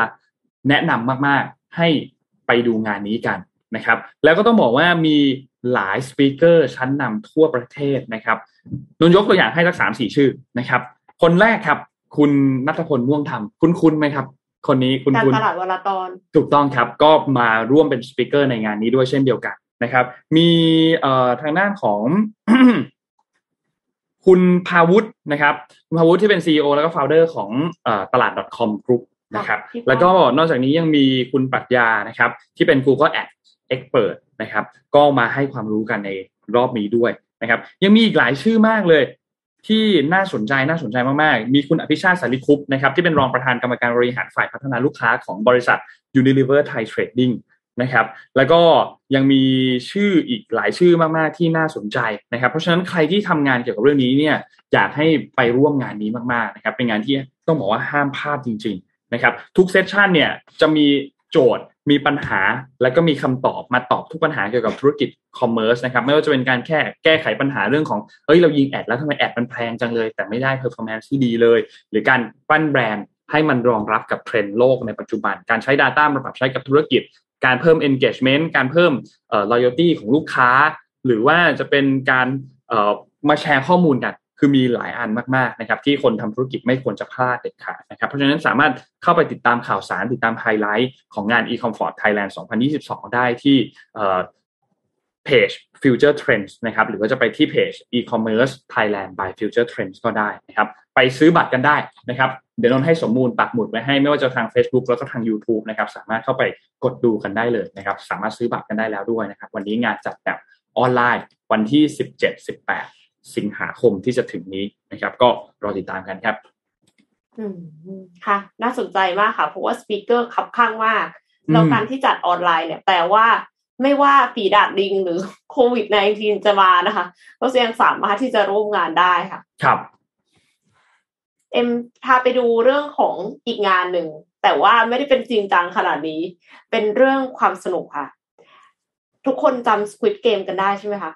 แนะนำมาก ๆ ให้ไปดูงานนี้กันนะครับ แล้วก็ต้องบอกว่ามีหลายสปีกเกอร์ชั้นนำทั่วประเทศนะครับนนยกตัวอย่างให้สักสามสี่ชื่อนะครับ คนแรกครับ คุณนัทพลม่วงธรรม คุณคุณไหมครับ คนนี้คุณการคุณตลาดวลาตอนถูกต้องครับก็มาร่วมเป็นสปิเกอร์ในงานนี้ด้วยเช่นเดียวกันนะครับ มีเอ่อทางด้านของคุณพาวุฒินะครับ คุณพาวุฒิที่เป็น CEO แล้วก็ founder ของเอ่อตลาด .com group นะครับค่ะพี่ปอแล้วก็นอกจากนี้ยังมีคุณปรัชญานะครับ ที่เป็น Google Ads Expert นะครับ ก็มาให้ความรู้กันในรอบนี้ด้วยนะครับ ยังมีอีกหลายชื่อมากเลย ที่น่าสนใจน่าสนใจมากๆ มีคุณอภิชาติสาริคุปนะครับที่เป็นรองประธานกรรมการบริหารฝ่ายพัฒนาลูกค้าของบริษัท Unilever Thai Trading นะครับแล้วก็ยังมีชื่ออีกหลายชื่อมากๆที่น่าสนใจนะครับ เพราะฉะนั้นใครที่ทำงานเกี่ยวกับเรื่องนี้เนี่ยอยากให้ไปร่วมงานนี้มากๆนะครับเป็นงานที่ต้องบอกว่าห้ามพลาดจริง ๆ นะครับ ทุกเซสชันเนี่ยจะมี โจทย์มีปัญหาแล้วก็มีคำตอบมาตอบทุกปัญหาเกี่ยวกับธุรกิจcommerce นะครับไม่ว่าจะเป็นการแค่แก้ไขปัญหาเรื่องของเอ้ยเรายิง ad แล้วทำไม ad มันแพงจังเลย แต่ไม่ได้ performance ที่ดีเลย หรือการปั้นแบรนด์ให้มันรองรับกับเทรนด์โลกในปัจจุบัน การใช้ Data มาปรับใช้กับธุรกิจ การเพิ่ม engagement การเพิ่มเอ่อ loyalty ของลูกค้า หรือว่าจะเป็นการเอ่อมาแชร์ข้อมูลกัน คือมีหลายอันมากๆนะครับที่คนทำธุรกิจไม่ควรจะพลาดเด็ดขาดนะครับเพราะฉะนั้นสามารถเข้าไปติดตามข่าวสารติดตามไฮไลท์ของงาน e-commerce Thailand 2022 ได้ที่เพจ Future Trends นะครับหรือว่าจะไปที่เพจ e-commerce Thailand by Future Trends ก็ได้นะครับไปซื้อบัตรกันได้นะครับเดี๋ยวนนให้สมมูลปักหมุดไว้ให้ไม่ว่าจะทาง Facebook แล้วก็ทาง YouTube นะครับสามารถเข้าไปกดดูกันได้เลยนะครับสามารถซื้อบัตรกันได้แล้วด้วยนะครับวันนี้งานจัดแบบออนไลน์วันที่ 17-18 สิงหาคมที่จะถึงนี้นะครับ ก็รอติดตามกันครับ อืมค่ะ น่าสนใจมากค่ะ เพราะว่าสปีกเกอร์ขับข้างมากแล้วการที่จัดออนไลน์เนี่ยแปลว่าไม่ว่าฝีดาดลิงหรือโควิด -19 จะมานะคะก็ยังสามารถที่จะร่วมงานได้ค่ะ ครับ เอ็มพาไปดูเรื่องของอีกงานหนึ่ง แต่ว่าไม่ได้เป็นจริงจังขนาดนี้ เป็นเรื่องความสนุกค่ะ ทุกคนจำ Squid Game กันได้ใช่ไหมคะ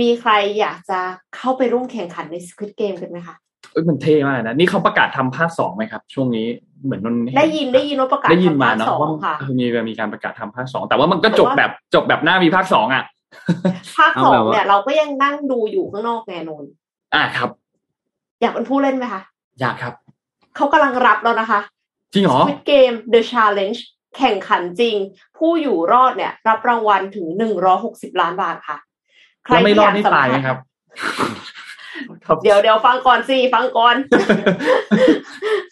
มีใครอยากจะเข้าไปร่วมแข่งขันใน Squid Game กันไหมคะเอ้ยมันเท่มากนะ นี่เขาประกาศทำภาคสองไหมครับ ช่วงนี้เหมือนนนได้ยินได้ยินว่าประกาศได้ยินมาทำภคเนาะสองว่าค่ะมีมีการประกาศทำภาคสองแต่ว่ามันก็จบแต่ว่าแบบจบแบบหน้ามีภาคสองอะภาคสองเนี่ยเราก็ยังนั่งดูอยู่ข้างนอกแน่นอนอ่าครับ อยากเป็นผู้เล่นไหมคะอยากครับเขากำลังรับแล้วนะคะจริงเหรอ Squid Game The Challenge แข่งขันจริง ผู้อยู่รอดเนี่ย รับรางวัลถึงหนึ่งร้อหกสิบล้านบาทค่ะ แล้วไม่รอดที่นี่ยากสัตายไหมผัสครับ เดี๋ยวเดี๋ยวฟังก่อนสิฟังก่อน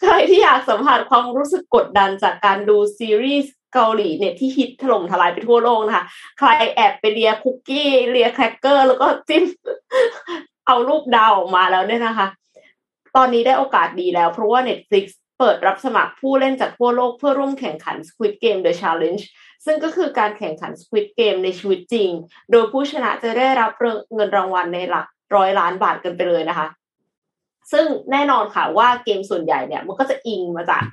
ใครที่อยากสัมผัสความรู้สึกกดดันจากการดูซีรีส์เกาหลีเนี่ยที่ฮิตถล่มทลายไปทั่วโลกนะคะ ใครแอบไปเลียคุกกี้เลียแครกเกอร์แล้วก็จิ้มเอารูปดาวออกมาแล้วเนี่ยนะคะ ตอนนี้ได้โอกาสดีแล้ว เพราะว่า Netflix เปิดรับสมัครผู้เล่นจากทั่วโลกเพื่อร่วมแข่งขัน Squid Game The Challenge ซึ่งก็คือการแข่งขัน Squid Game ในชีวิตจริง โดยผู้ชนะจะได้รับเงินรางวัลในหลักร้อยล้านบาทกันไปเลยนะคะ ซึ่งแน่นอนค่ะว่าเกมส่วนใหญ่เนี่ย มันก็จะอิงมาจาก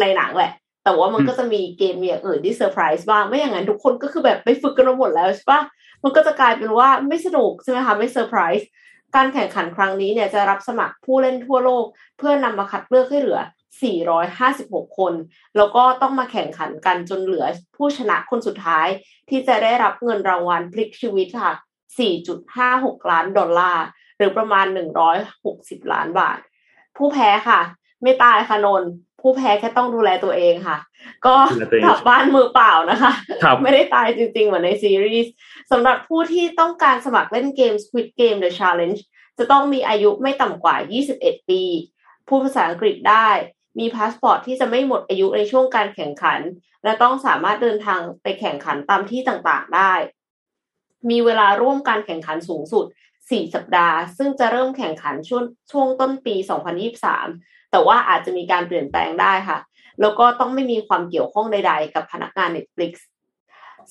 ในหนังแหละ แต่ว่ามันก็จะมีเกมอย่างอื่นที่เซอร์ไพรส์บ้าง ไม่อย่างนั้นทุกคนก็คือแบบไปฝึกกันมาหมดแล้วใช่ปะมันก็จะกลายเป็นว่าไม่สนุกใช่ไหมคะ ไม่เซอร์ไพรส์การแข่งขันครั้งนี้เนี่ยจะรับสมัครผู้เล่นทั่วโลก เพื่อนำมาคัดเลือกให้เหลือ 456 คน แล้วก็ต้องมาแข่งขันกันจนเหลือผู้ชนะคนสุดท้าย ที่จะได้รับเงินรางวัลพลิกชีวิตค่ะ 4.56 ล้านดอลลาร์หรือประมาณ 160 ล้านบาท ผู้แพ้ค่ะ ไม่ตายค่ะนนผู้แพ้แค่ต้องดูแลตัวเองค่ะ ก็ดูแลตัวเองกลับบ้านมือเปล่านะคะครับไม่ได้ตายจริงๆ เหมือนในซีรีส์สำหรับผู้ที่ต้องการสมัครเล่นเกม Squid Game The Challenge จะต้องมีอายุไม่ต่ำกว่า 21 ปี พูดภาษาอังกฤษได้ มีพาสปอร์ตที่จะไม่หมดอายุในช่วงการแข่งขัน และต้องสามารถเดินทางไปแข่งขันตามที่ต่างๆได้ มีเวลาร่วมการแข่งขันสูงสุด 4 สัปดาห์ ซึ่งจะเริ่มแข่งขันช่วงช่วงต้นปี 2023 แต่ว่าอาจจะมีการเปลี่ยนแปลงได้ค่ะ แล้วก็ต้องไม่มีความเกี่ยวข้องใด ๆ กับพนักงาน Netflix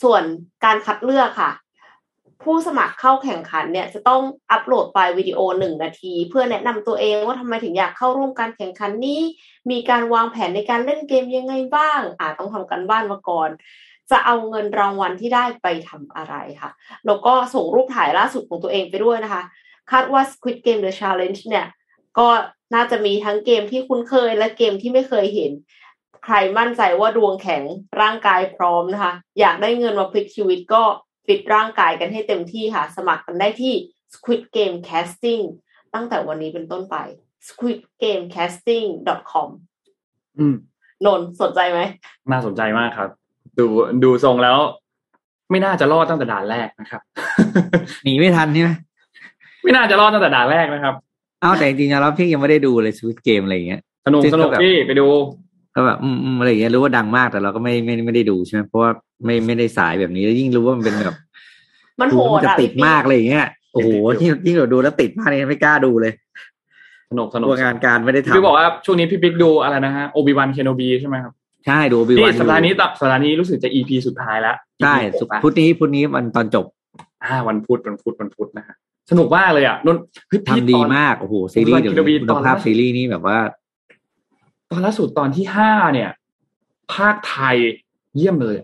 ส่วนการคัดเลือกค่ะ ผู้สมัครเข้าแข่งขันเนี่ยจะต้องอัปโหลดไฟล์วิดีโอหนึ่งนาที เพื่อแนะนำตัวเองว่าทำไมถึงอยากเข้าร่วมการแข่งขันนี้ มีการวางแผนในการเล่นเกมยังไงบ้างอาจต้องทำกันบ้านมาก่อน จะเอาเงินรางวัลที่ได้ไปทำอะไรค่ะ แล้วก็ส่งรูปถ่ายล่าสุดของตัวเองไปด้วยนะคะ คาดว่า Squid Game The Challenge เนี่ย ก็น่าจะมีทั้งเกมที่คุ้นเคยและเกมที่ไม่เคยเห็นใครมั่นใจว่าดวงแข็งร่างกายพร้อมนะคะ อยากได้เงินมาพลิกชีวิตก็ ฟิตร่างกายกันให้เต็มที่ค่ะ สมัครกันได้ที่ Squid Game Casting ตั้งแต่วันนี้เป็นต้นไป squidgamecasting.com อืมนนท์สนใจไหม น่าสนใจมากครับ ดูดูทรงแล้ว ไม่น่าจะรอดตั้งแต่ด่านแรกนะครับ หนีไม่ทันใช่ไหมไม่น่าจะรอดตั้งแต่ด่านแรกนะครับ เอ้าแต่จริงๆแล้วพี่ยังไม่ได้ดูเลยสวิตเกมอะไรอย่างเงี้ย สนุกซึ่งสก็นุกแบบพี่ไปดู ก็แบบอืมอืมอะไรอย่างเงี้ยรู้ว่าดังมากแต่เราก็ไม่ไม่ไม่ได้ดูใช่ไหมเพราะว่าไม่ไม่ได้สายแบบนี้แล้วยิ่งรู้ว่ามันเป็นแบบมันโหดูแล้วดมันจะอะติดพี่มากอะไรอย่างเงี้ยโอ้โหยิ่งยิ่งเราดูแล้วติดมากเลยไม่กล้าดูเลยสนุกสนุกตัวงานการไม่ได้ทำพี่บอกว่าช่วงนี้พี่ปิ๊กดูอะไรนะฮะโอบิวันเคนโนบีใช่ไหมครับใช่ดูบีนี่วันสัปดาห์นี้ตับสัปดาห์นี้รู้สึกจะ EP สุดท้ายแล้วใช่ EP หกละพุธนี้พุธนี้มันตอนจบ อ่า วันพุธวันพุธวันพุธนะฮะสนุกมากเลยอะนนเฮ้ยพี่ทำดีตอนมากโอ้โหซีรีส์เดี๋ยว Kenobi นี้คุณภาพตอนล่าสุดซีรีส์นี่แบบว่า ตอนล่าสุดตอนที่ห้าเนี่ย พากย์ไทยเยี่ยมเลย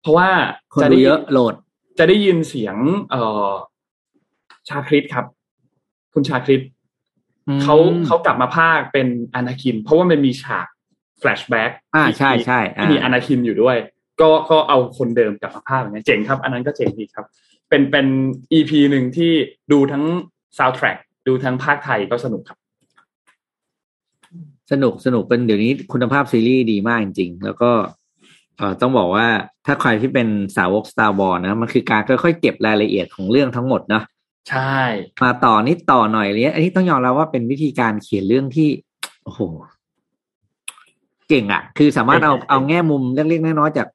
เพราะว่าคนจะดูได้เยอะโหลด จะได้ยินเสียง เอ่อชาคริตครับ คุณชาคริตอืมเขาเขากลับมาพากย์เป็นอนาคิน เพราะว่ามันมีฉาก flashback อ่าใช่ใช่อ่าที่มีอนาคินอยู่ด้วย ก็ก็เอาคนเดิมกลับมาพากย์อย่างเงี้ยเจ๋งครับ อันนั้นก็เจ๋งดีครับ เป็นเป็น EP หนึ่งที่ดูทั้งซาวด์แทร็กดูทั้งพากย์ไทยก็สนุกครับ สนุกสนุกเป็นเดี๋ยวนี้คุณภาพซีรีส์ดีมากจริง ๆ แล้วก็เอ่อต้องบอกว่าถ้าใครที่เป็นสาวก Star Wars นะมันคือการค่อยๆเก็บรายละเอียดของเรื่องทั้งหมดเนาะใช่ มาต่อนิดต่อหน่อยเลยอันนี้ต้องยอมรับว่าเป็นวิธีการเขียนเรื่องที่โอ้โหเก่งอะ่ะ คือสามารถเอาเอาแง่มุมเล็กๆน้อยๆจาก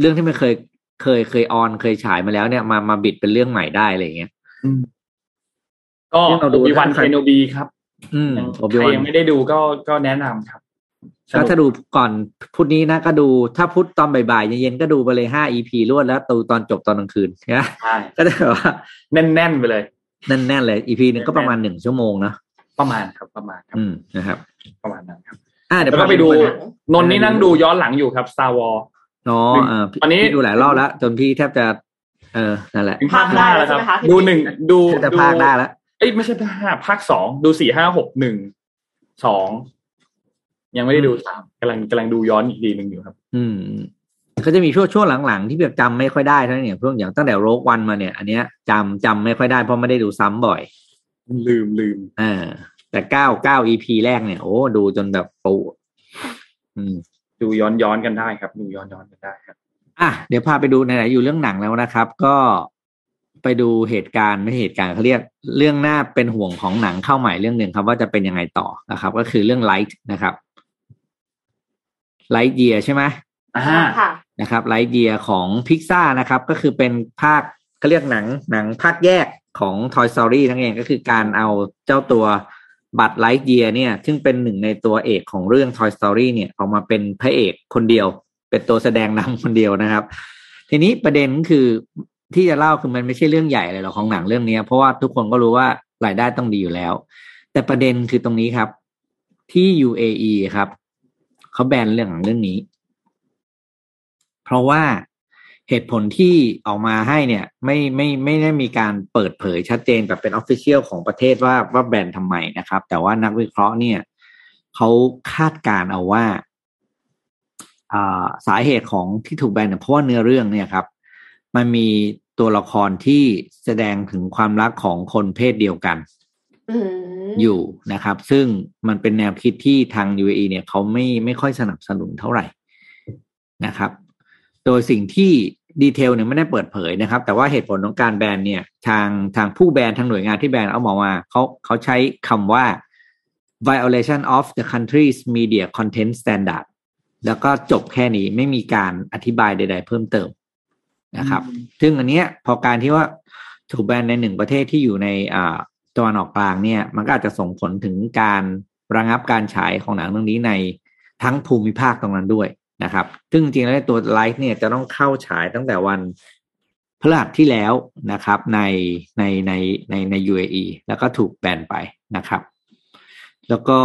เรื่องที่มันเคยเคยเคยออนเคยฉายมาแล้วเนี่ยมามาบิดเป็นเรื่องใหม่ได้อะไรอย่างเงี้ยอืมก็ที่เราดูโอบิวันถ้าใคเคนรโนบีครับ อืมยังโอบิใครวันยังไม่ได้ดูก็ก็แนะนำครับสแล้วนุกถ้าดูก่อนพุธนี้นะก็ดูถ้าพุธตอนบ่ายๆเย็นๆก็ดูไปเลยห้า EP รวดแล้วดูตอนจบตอนกลางคืนนะใช่ก็ได้แบบว่าแน่นๆไปเลยแน่นๆเลย EP หนึ่งก็ประมาณหนึ่งชั่วโมงเนอะประมาณครับประมาณครับอืมนะครับ ประมาณนั้นครับ อ่าเดี๋ยวแล้วก็ไปดูพานะนนท์นี่นั่งดูย้อนหลังอยู่ครับ Star Wars อ๋อหนึ่งเออพี่ตอนนี้พี่ดูหลายรอบแล้ว จนพี่แทบจะ เออนั่นแหละถึงภาคห้าแล้วครับภาคได้แล้วใช่ไหมคะดูหนึ่งดูแทบจะพากได้แล้วเอ้ยไม่ใช่ภาคห้าภาคสองดูสี่ห้าหกหนึ่งสองยังไม่ได้ดูสามกำลังกำลังดูย้อนอีกทีหนึ่งอยู่ครับ อืมก็จะมีช่วงช่วงหลังๆ ที่แบบจำไม่ค่อยได้เท่านั้นเนี่ยพวกอย่างตั้งแต่โรกวันมาเนี่ย อันเนี้ยจำจำไม่ค่อยได้เพราะไม่ได้ดูซ้ำบ่อย ลืมลืมเออแต่เก้าเก้า EP แรกเนี่ยโอ้ดูจนแบบปูอืม ดูย้อนย้อนกันได้ครับ ดูย้อนย้อนกันได้ครับ อะเดี๋ยวพาไปดูไหนๆอยู่เรื่องหนังแล้วนะครับ ก็ ไปดูเหตุการณ์ไม่เหตุการณ์เขาเรียกเรื่องหน้าเป็นห่วงของหนังเข้าใหม่เรื่องหนึ่งครับว่าจะเป็นยังไงต่อนะครับ ก็คือเรื่องไลท์นะครับไลท์เยียใช่ไหมอ่าค่ะนะครับไลท์เยียของพิกซ่านะครับ ก็คือเป็นภาคเขาเรียกหนังหนังภาคแยกของ Toy Story นั่นเองก็คือการเอาเจ้าตัวบัตรไลท์เยียเนี่ย ซึ่งเป็นหนึ่งในตัวเอกของเรื่อง Toy Story เนี่ยออกมาเป็นพระเอกคนเดียว เป็นตัวแสดงนำคนเดียวนะครับ ทีนี้ประเด็นคือ ที่จะเล่าคือมันไม่ใช่เรื่องใหญ่เลยหรอกของหนังเรื่องนี้เพราะว่าทุกคนก็รู้ว่ารายได้ต้องดีอยู่แล้ว แต่ประเด็นคือตรงนี้ครับ ที่ UAE ครับเขาแบนเรื่องของเรื่องนี้ เพราะว่าเหตุผลที่ออกมาให้เนี่ย ไม่ไม่ไม่ได้มีการเปิดเผยชัดเจนแบบเป็นออฟฟิเชียลของประเทศว่าว่าแบนทำไมนะครับ แต่ว่านักวิเคราะห์เนี่ยเขาคาดการณ์เอาว่าอ่าสาเหตุของที่ถูกแบนเนี่ยเพราะว่าเนื้อเรื่องเนี่ยครับ มันมีตัวละครที่แสดงถึงความรักของคนเพศเดียวกันอืมอยู่นะครับ ซึ่งมันเป็นแนวคิดที่ทาง UAE เนี่ยเขาไม่ไม่ค่อยสนับสนุนเท่าไหร่นะครับ โดยสิ่งที่ดีเทลเนี่ยไม่ได้เปิดเผยนะครับ แต่ว่าเหตุผลของการแบนเนี่ย ทางทางผู้แบนทางหน่วยงานที่แบนเอามาว่าเขาเขาใช้คำว่า violation of the country's media content standard แล้วก็จบแค่นี้ไม่มีการอธิบายใด ๆ เพิ่มเติม นะครับ ซึ่งอันเนี้ยพอการที่ว่าถูกแบนในหนึ่งประเทศที่อยู่ในอ่าตะวันออกกลางเนี่ย มันก็อาจจะส่งผลถึงการระงับการฉายของหนังเรื่องนี้ในทั้งภูมิภาคตรงนั้นด้วยนะครับ ซึ่งจริงๆแล้วตัวไลฟ์เนี่ยจะต้องเข้าฉายตั้งแต่วันพฤหัสที่แล้วนะครับ ในในในในใน UAE แล้วก็ถูกแบนไปนะครับ แล้วก็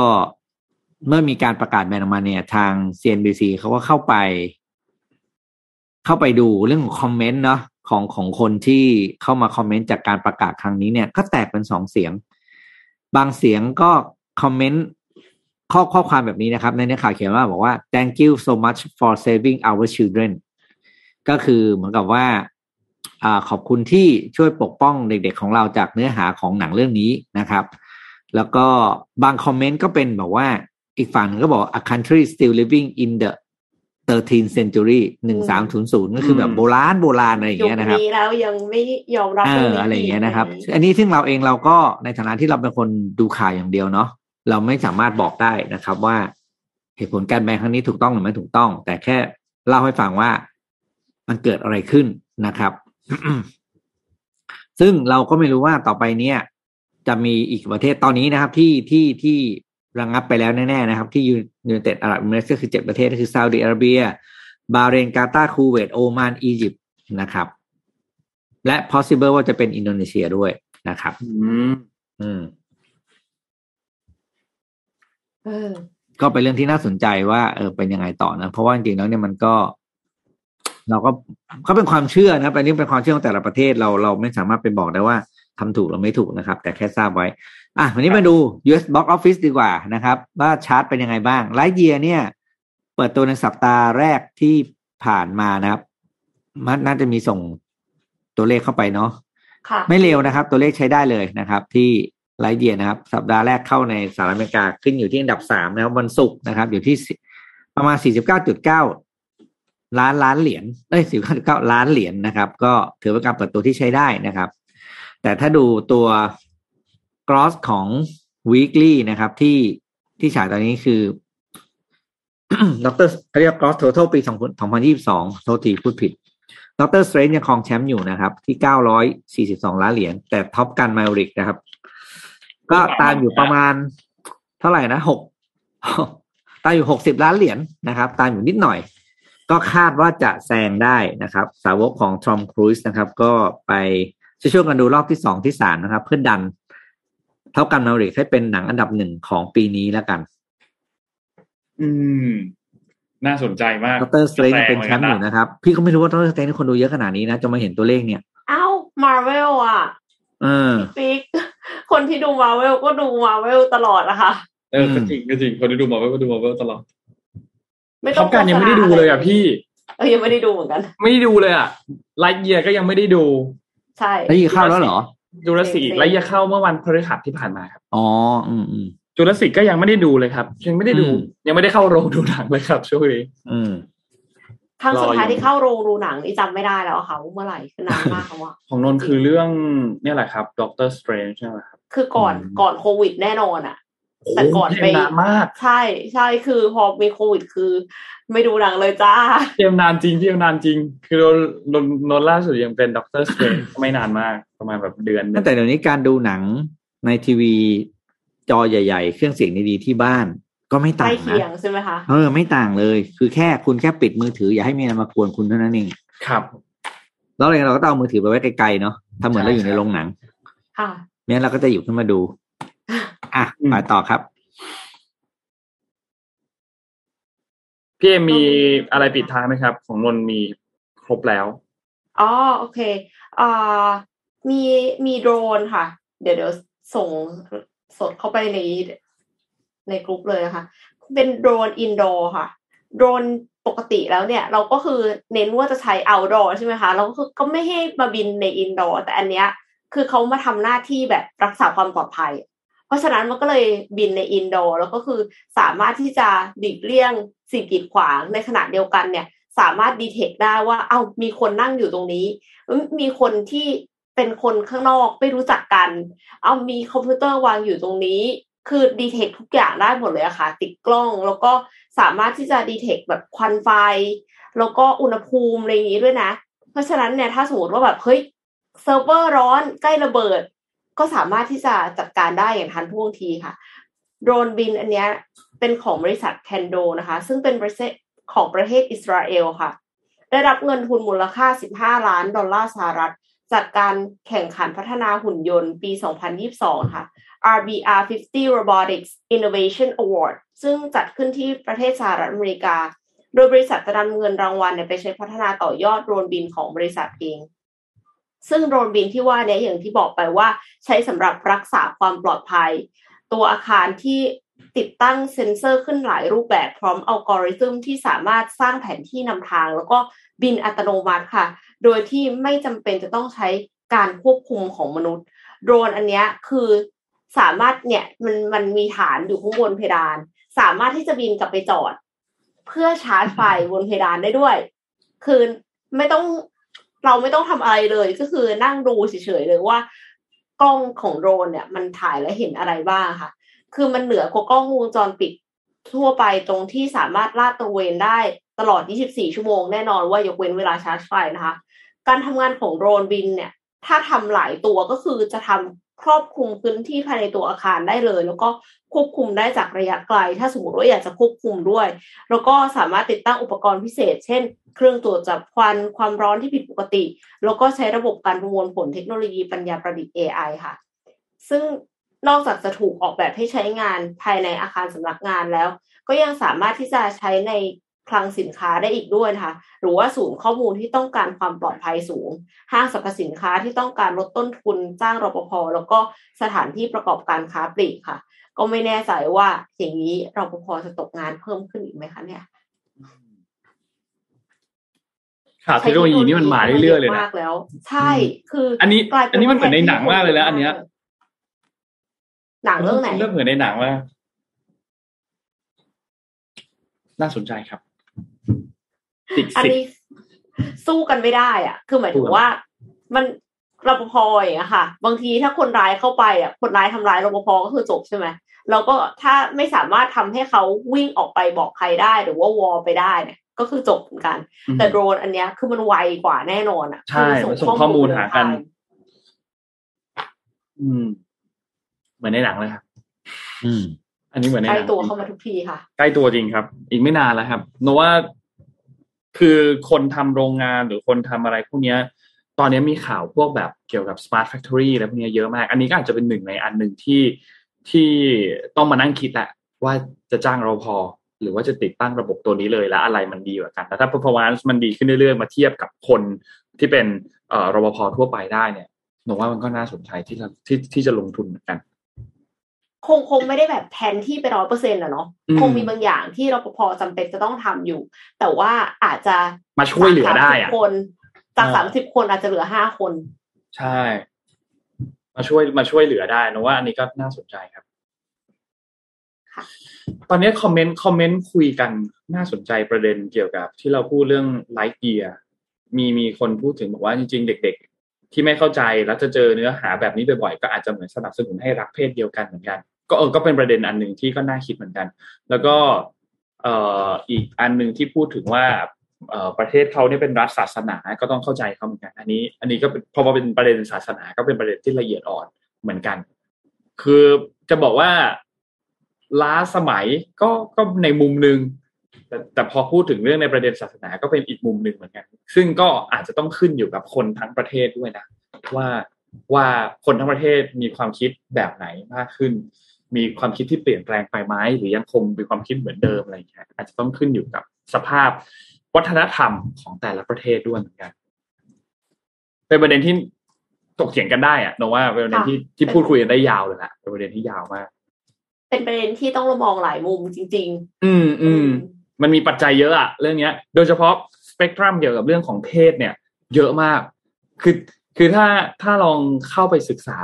เมื่อมีการประกาศแบนออกมาเนี่ย ทาง CNBC เขาก็เข้าไป เข้าไปดูเรื่องของคอมเมนต์เนาะของของคนที่เข้ามาคอมเมนต์จากการประกาศครั้งนี้เนี่ย ก็แตกเป็นสองเสียง บางเสียงก็คอมเมนต์ข้อข้อความแบบนี้นะครับ ในเนื้อข่าวเขียนว่าบอกว่า thank you so much for saving our children ก็คือเหมือนกับว่าอขอบคุณที่ช่วยปกป้องเด็กๆของเราจากเนื้อหาของหนังเรื่องนี้นะครับ แล้วก็บางคอมเมนต์ก็เป็นแบบว่าอีกฝั่งก็บอก a country still living in the 13th century หนึ่งสามศูนย์ศูนย์ก็คือแบบโบราณโบราณอะไรอย่างยุคเงี้ยนะครับนี้แล้วยังไม่ยอมรับเอเรื่องอนี้อะไรอย่างเงี้ยนะครับอืมอันนี้ซึ่งเราเองเราก็ในฐานะที่เราเป็นคนดูข่าวอย่างเดียวเนาะเราไม่สามารถบอกได้นะครับว่าเหตุผลการแบนครั้งนี้ถูกต้องหรือไม่ถูกต้อง แต่แค่เล่าให้ฟังว่ามันเกิดอะไรขึ้นนะครับ ซึ่งเราก็ไม่รู้ว่าต่อไปเนี่ย จะมีอีกประเทศตอนนี้นะครับ ที่ที่ที่ ระงงับไปแล้วแน่ๆนะครับ ที่ยูเนเต็ดอาหรับเอมิเรตส์ก็คือเจ็ดประเทศก็คือซาอุดิอาระเบีย บาเรนกาตาร์คูเวตโอมานอียิปต์นะครับ และ possible ว่าจะเป็นอินโดนีเซียด้วยนะครับ อืมอืมเออ ก็เป็นเรื่องที่น่าสนใจว่าเออเป็นยังไงต่อนะเพราะว่าจริงๆแล้วเนี่ยมันก็ เราก็ก็เป็นความเชื่อนะครับอันนี้เป็นความเชื่อของแต่ละประเทศเราเราไม่สามารถไปบอกได้ว่า ทำถูกหรือไม่ถูกนะครับ แต่แค่ทราบไว้ อะวันนี้มาดู US Box Office ดีกว่านะครับ ว่าชาร์ตเป็นยังไงบ้างไลท์เยียเนี่ย เปิดตัวในสัปดาห์แรกที่ผ่านมานะครับ มันน่าจะมีส่งตัวเลขเข้าไปเนาะค่ะไม่เร็วนะครับ ตัวเลขใช้ได้เลยนะครับ ที่ไลท์เดียนะครับ สัปดาห์แรกเข้าในสหรัฐอเมริกาขึ้นอยู่ที่อันดับสามนะครับวันศุกร์นะครับ อยู่ที่สิประมาณสี่สิบเก้าจุดเก้าล้านล้านเหรียญเอ้ยสี่เก้าล้านเหรียญนะครับ ก็ถือเป็นการเปิดตัวที่ใช้ได้นะครับ แต่ถ้าดูตัว gross ของ weekly นะครับ ที่ที่ฉายตอนนี้คือดรเขาเรียก gross total ปีสองพันยี่สิบสองโทษทีพูดผิดดรสเตรนยังครองแชมป์อยู่นะครับ ที่เก้าร้อยสี่สิบสองล้านเหรียญแต่ท็อปกันมาริกนะครับ ก็ตามอยู่ประมาณเท่าไหร่นะหกตามอยู่หกสิบล้านเหรียญนะครับ ตามอยู่นิดหน่อย ก็คาดว่าจะแซงได้นะครับ สาวกของทอมครูซนะครับ ก็ไป ช่วยๆกันดูรอบที่สองที่สามนะครับ เพื่อดัน เท่ากันมาริกให้เป็นหนังอันดับหนึ่งของปีนี้แล้วกัน อืม น่าสนใจมากดรสเตรนยังเป็นแชมป์อยู่นะครับ พี่ก็ไม่รู้ว่าดรสเตรนคนดูเยอะขนาดนี้นะจะมาเห็นตัวเลขเนี่ยเอ้ามาเวลอะเออปิ๊กคนที่ดูมาเวลก็ดูมาเวลตลอดนะคะเออก็จริงก็จริงคนที่ดูมาเวลก็ดูมาเวลตลอด Top Gun ยังไม่ได้ดูเลยอะพี่เออยังไม่ได้ดูเหมือนกัน ไม่ได้ดูเลยอะ Lightyear ก็ยังไม่ได้ดู ใช่แล้วยีเข้าแล้วเหรอ Jurassic Lightyear เข้าเมื่อวันพฤหัสที่ผ่านมาครับอ๋ออืมอืมจูราสสิกก็ยังไม่ได้ดูเลยครับ ยังไม่ได้ดูอืมยังไม่ได้เข้าโรงดูหนังเลยครับช่วงนี้อืมครั้งสุดท้ายรออยู่ที่เข้าโรงดูหนังนี่จำไม่ได้แล้วอะค่ะว่าเมื่อไหร่คือนานมากแล้วอะของนนท์คือเรื่องเนี่ยแหละครับ Doctor Strange ใช่ไหมครับคือก่อนอืมก่อนโควิดแน่นอนอะ แต่ก่อนโโหไปเกมนานมาก ใช่ใช่คือพอมีโควิดคือ ไม่ดูหนังเลยจ้าเกมนานจริงเกมนานจริง คือโดนโดนโดนล่าสุดยังเป็น Doctor Strange ไม่นานมากประมาณแบบเดือนหนึ่งแต่เดี๋ยวนี้การดูหนังในทีวีจอใหญ่ ๆ เครื่องเสียงดีๆที่บ้านก็ไม่ใกต่าล้งเคียงนะใช่ไหมคะเออไม่ต่างเลย คือแค่คุณแค่ปิดมือถืออย่าให้มีอะไรมากวนคุณเท่านั้นเองครับ แล้วอะไรเราก็ต้องเอามือถือไปไว้ไกลๆเนาะทำเหมือนเราอยู่ในโรงหนังค่ะไม่งั้นเราก็จะหยิบขึ้นมาดู อะอืมไปต่อครับ พี่เอมมีอะไรปิดท้ายไหมครับ ของนนท์มีครบแล้ว อ๋อโอเคอ่ามีมีโดรนค่ะ เดี๋ยวเดี๋ยวส่งสดเข้าไปในในกลุ่มเลยนะคะเป็นโดรน indoor ค่ะ โดรนปกติแล้วเนี่ย เราก็คือเน้นว่าจะใช้ outdoor ใช่ไหมคะ เราก็คือก็ไม่ให้มาบินใน indoor แต่อันเนี้ย คือเขามาทำหน้าที่แบบรักษาความปลอดภัย เพราะฉะนั้นมันก็เลยบินใน indoor แล้วก็คือสามารถที่จะหลีกเลี่ยงสิ่งกีดขวางในขณะเดียวกันเนี่ย สามารถ detect ได้ว่า เอ้ามีคนนั่งอยู่ตรงนี้ มีคนที่เป็นคนข้างนอกไม่รู้จักกัน เอามีคอมพิวเตอร์วางอยู่ตรงนี้ คือ detect ทุกอย่างได้หมดเลยอะค่ะ ติดกล้องแล้วก็สามารถที่จะ detect แบบควันไฟ แล้วก็อุณหภูมิอะไรอย่างนี้ด้วยนะ เพราะฉะนั้นเนี่ยถ้าสมมติว่าแบบเฮ้ยเซิร์ฟเวอร์ร้อนใกล้ระเบิด ก็สามารถที่จะจัดการได้อย่างทันท่วงทีค่ะ โดรนบินอันเนี้ยเป็นของบริษัทแคนโดนะคะ ซึ่งเป็นบริษัทของประเทศอิสราเอลค่ะ ได้รับเงินทุนมูลค่า 15 ล้านดอลลาร์สหรัฐ จากการแข่งขันพัฒนาหุ่นยนต์ปี 2022 ค่ะ RBR 50 Robotics Innovation Award ซึ่งจัดขึ้นที่ประเทศสหรัฐอเมริกา โดยบริษัทจะนำเงินรางวัลไปใช้พัฒนาต่อยอดโดรนบินของบริษัทเอง ซึ่งโดรนบินที่ว่าเนี้อย่างที่บอกไปว่าใช้สำหรับรักษาความปลอดภัย ตัวอาคารที่ติดตั้งเซ็นเซอร์ขึ้นหลายรูปแบบพร้อมอัลกอริทึมที่สามารถสร้างแผนที่นำทาง แล้วก็บินอัตโนมัติค่ะ โดยที่ไม่จำเป็นจะต้องใช้การควบคุมของมนุษย์ โดรนอันนี้คือสามารถเนี่ยมันมันมีฐานอยู่ข้างบนเพดาน สามารถที่จะบินกลับไปจอด เพื่อชาร์จไฟบนเพดานได้ด้วย คือไม่ต้อง เราไม่ต้องทำอะไรเลยก็คือนั่งดูเฉยๆเลยว่ากล้องของโดรนเนี่ย มันถ่ายแล้วเห็นอะไรบ้างค่ะ คือมันเหนือกว่ากล้องวงจรปิดทั่วไปตรงที่สามารถลาดตระเวนได้ตลอด 24 ชั่วโมงแน่นอนว่ายกเว้นเวลาชาร์จไฟนะคะ การทำงานของโดรนบินเนี่ย ถ้าทำหลายตัวก็คือจะทำครอบคลุมพื้นที่ภายในตัวอาคารได้เลย แล้วก็ควบคุมได้จากระยะไกล ถ้าสมมติว่าอยากจะควบคุมด้วย แล้วก็สามารถติดตั้งอุปกรณ์พิเศษ เช่น เครื่องตรวจจับควันความร้อนที่ผิดปกติ แล้วก็ใช้ระบบการประมวลผลเทคโนโลยีปัญญาประดิษฐ์ AI ค่ะ ซึ่งนอกจากจะถูกออกแบบให้ใช้งานภายในอาคารสำนักงานแล้ว ก็ยังสามารถที่จะใช้ในคลังสินค้าได้อีกด้วยนะคะ หรือว่าศูนย์ข้อมูลที่ต้องการความปลอดภัยสูง ห้างสรรพสินค้าที่ต้องการลดต้นทุนจ้างรปภแล้วก็สถานที่ประกอบการค้าปลีกค่ะ ก็ไม่แน่ใจว่าอย่างนี้รปภจะตกงานเพิ่มขึ้นอีกไหมคะเนี่ย ข่าวเทคโนโลยีนี่มันมาเรื่อยๆเลยนะมากแล้ว ใช่ คือ อันนี้ อันนี้มันเหมือนในหนังมากเลยแล้ว อันเนี้ย หนังเรื่องไหนเรื่องเหมือนในหนังว่าน่าสนใจครับอันนี้สู้กันไม่ได้อะ คือหมายถึงว่า มันรปภอย่างเงี้ยค่ะ บางทีถ้าคนร้ายเข้าไปอะ คนร้ายทำร้ายรปภก็คือจบใช่ไหมเราก็ถ้าไม่สามารถทำให้เขาวิ่งออกไปบอกใครได้ หรือว่าวอลไปได้เนี่ย ก็คือจบเหมือนกัน แต่โดรนอันเนี้ยคือมันไวกว่าแน่นอนอะใช่ส่งข้อมูลหากัน อืม เหมือนในหนังเลยครับอืม อันนี้เหมือนในใกล้ตัวเข้ามาทุกทีค่ะ ใกล้ตัวจริงครับ อีกไม่นานแล้วครับโนว่าคือคนทำโรงงานหรือคนทำอะไรพวกนี้ตอนนี้มีข่าวพวกแบบเกี่ยวกับ smart factory อะไรพวกนี้เยอะมาก อันนี้ก็อาจจะเป็นหนึ่งในอันหนึ่งที่ที่ต้องมานั่งคิดแหละว่าจะจ้างเราพอ หรือว่าจะติดตั้งระบบตัวนี้เลยแล้วอะไรมันดีกว่ากันแต่ถ้า performance มันดีขึ้นเรื่อยๆ มาเทียบกับคนที่เป็นเอ่อรปภทั่วไปได้เนี่ยหนูว่ามันก็น่าสนใจที่จะที่ที่จะลงทุนเหมือนกัน คงคงไม่ได้แบบแทนที่ไปร้อยเปอร์เซ็นต์อะเนาะคงมีบางอย่างที่รปภจำเป็นจะต้องทำอยู่ แต่ว่าอาจจะมาช่วยเหลือได้อะคนจากสามสิบคนอาจจะเหลือห้าคน ใช่ มาช่วยมาช่วยเหลือได้นะว่าอันนี้ก็น่าสนใจครับ ตอนนี้คอมเมนต์คอมเมนต์คุยกันน่าสนใจประเด็นเกี่ยวกับ ที่เราพูดเรื่องไลฟ์เกียร์มีมีคนพูดถึงบอกว่าจริง ๆ เด็ก ๆ ที่ไม่เข้าใจแล้วจะเจอเนื้อหาแบบนี้บ่อยๆก็อาจจะเหมือนสนับสนุนให้รักเพศเดียวกันเหมือนกัน ก็เออก็เป็นประเด็นอันหนึ่งที่ก็น่าคิดเหมือนกัน แล้วก็เอ่ออีกอันหนึ่งที่พูดถึงว่าเอ่อประเทศเขาเนี่ยเป็นรัฐศาสนาก็ต้องเข้าใจเขาเหมือนกัน อันนี้ อันนี้ก็พอมาเป็นประเด็นศาสนาก็เป็นประเด็นที่ละเอียดอ่อนเหมือนกัน คือจะบอกว่า ล้าสมัยก็ก็ในมุมหนึ่งแต่แต่พอพูดถึงเรื่องในประเด็นศาสนาก็เป็นอีกมุมหนึ่งเหมือนกัน ซึ่งก็อาจจะต้องขึ้นอยู่กับคนทั้งประเทศด้วยนะว่าว่าคนทั้งประเทศมีความคิดแบบไหนมากขึ้น มีความคิดที่เปลี่ยนแปลงไปไหมหรือยังคงมีความคิดเหมือนเดิมอะไรอย่างเงี้ยอาจจะต้องขึ้นอยู่กับสภาพวัฒนธรรมของแต่ละประเทศด้วยเหมือนกันเป็นประเด็นที่ตกเถียงกันได้อะนว่าเป็นประเด็นที่ที่พูดคุยกันได้ยาวเลยแหละเป็นประเด็นที่ยาวมาก เป็นประเด็นที่ต้องมองหลายมุมจริง ๆ อืมอืมมันมีปัจจัยเยอะอะเรื่องเนี้ย โดยเฉพาะสเปกตรัมเกี่ยวกับเรื่องของเพศเนี่ย เยอะมาก คือคือถ้าถ้าลองเข้าไปศึกษา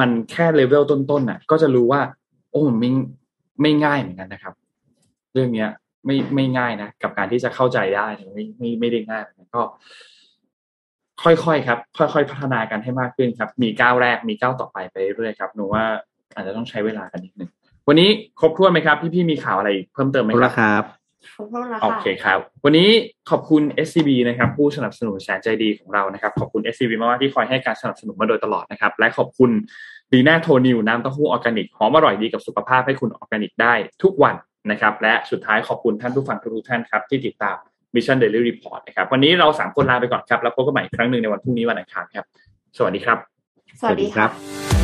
มันแค่เลเวลต้นๆน่ะ ก็จะรู้ว่า โอ้ไม่ไม่ง่ายเหมือนกันนะครับ เรื่องเนี้ย ไม่ไม่ง่ายนะกับการที่จะเข้าใจได้ไม่ไม่ไม่ได้ง่ายก็ ค่อยๆครับ ค่อยๆพัฒนากันให้มากขึ้นครับ มีก้าวแรกมีก้าวต่อไปไปเรื่อยๆครับหนูว่าอาจจะต้องใช้เวลากันนิดนึง วันนี้ครบถ้วนไหมครับ พี่ๆมีข่าวอะไรเพิ่มเติมไหมครับโอเคครับ วันนี้ขอบคุณ SCB นะครับ ผู้สนับสนุนแสนใจดีของเรานะครับ ขอบคุณ SCB มากๆที่คอยให้การสนับสนุนมาโดยตลอดนะครับ และขอบคุณดีน่าโทนิวน้ำเต้าหู้ออร์แกนิกหอมอร่อยดีกับสุขภาพให้คุณออร์แกนิกได้ทุกวันนะครับ และสุดท้ายขอบคุณท่านผู้ฟังทุกท่านครับ ที่ติดตาม Mission Daily Report นะครับ วันนี้เราสามคนลาไปก่อนครับ แล้วพบกันใหม่อีกครั้งหนึ่งในวันพรุ่งนี้วันอังคารครับ สวัสดีครับ สวัสดีครับ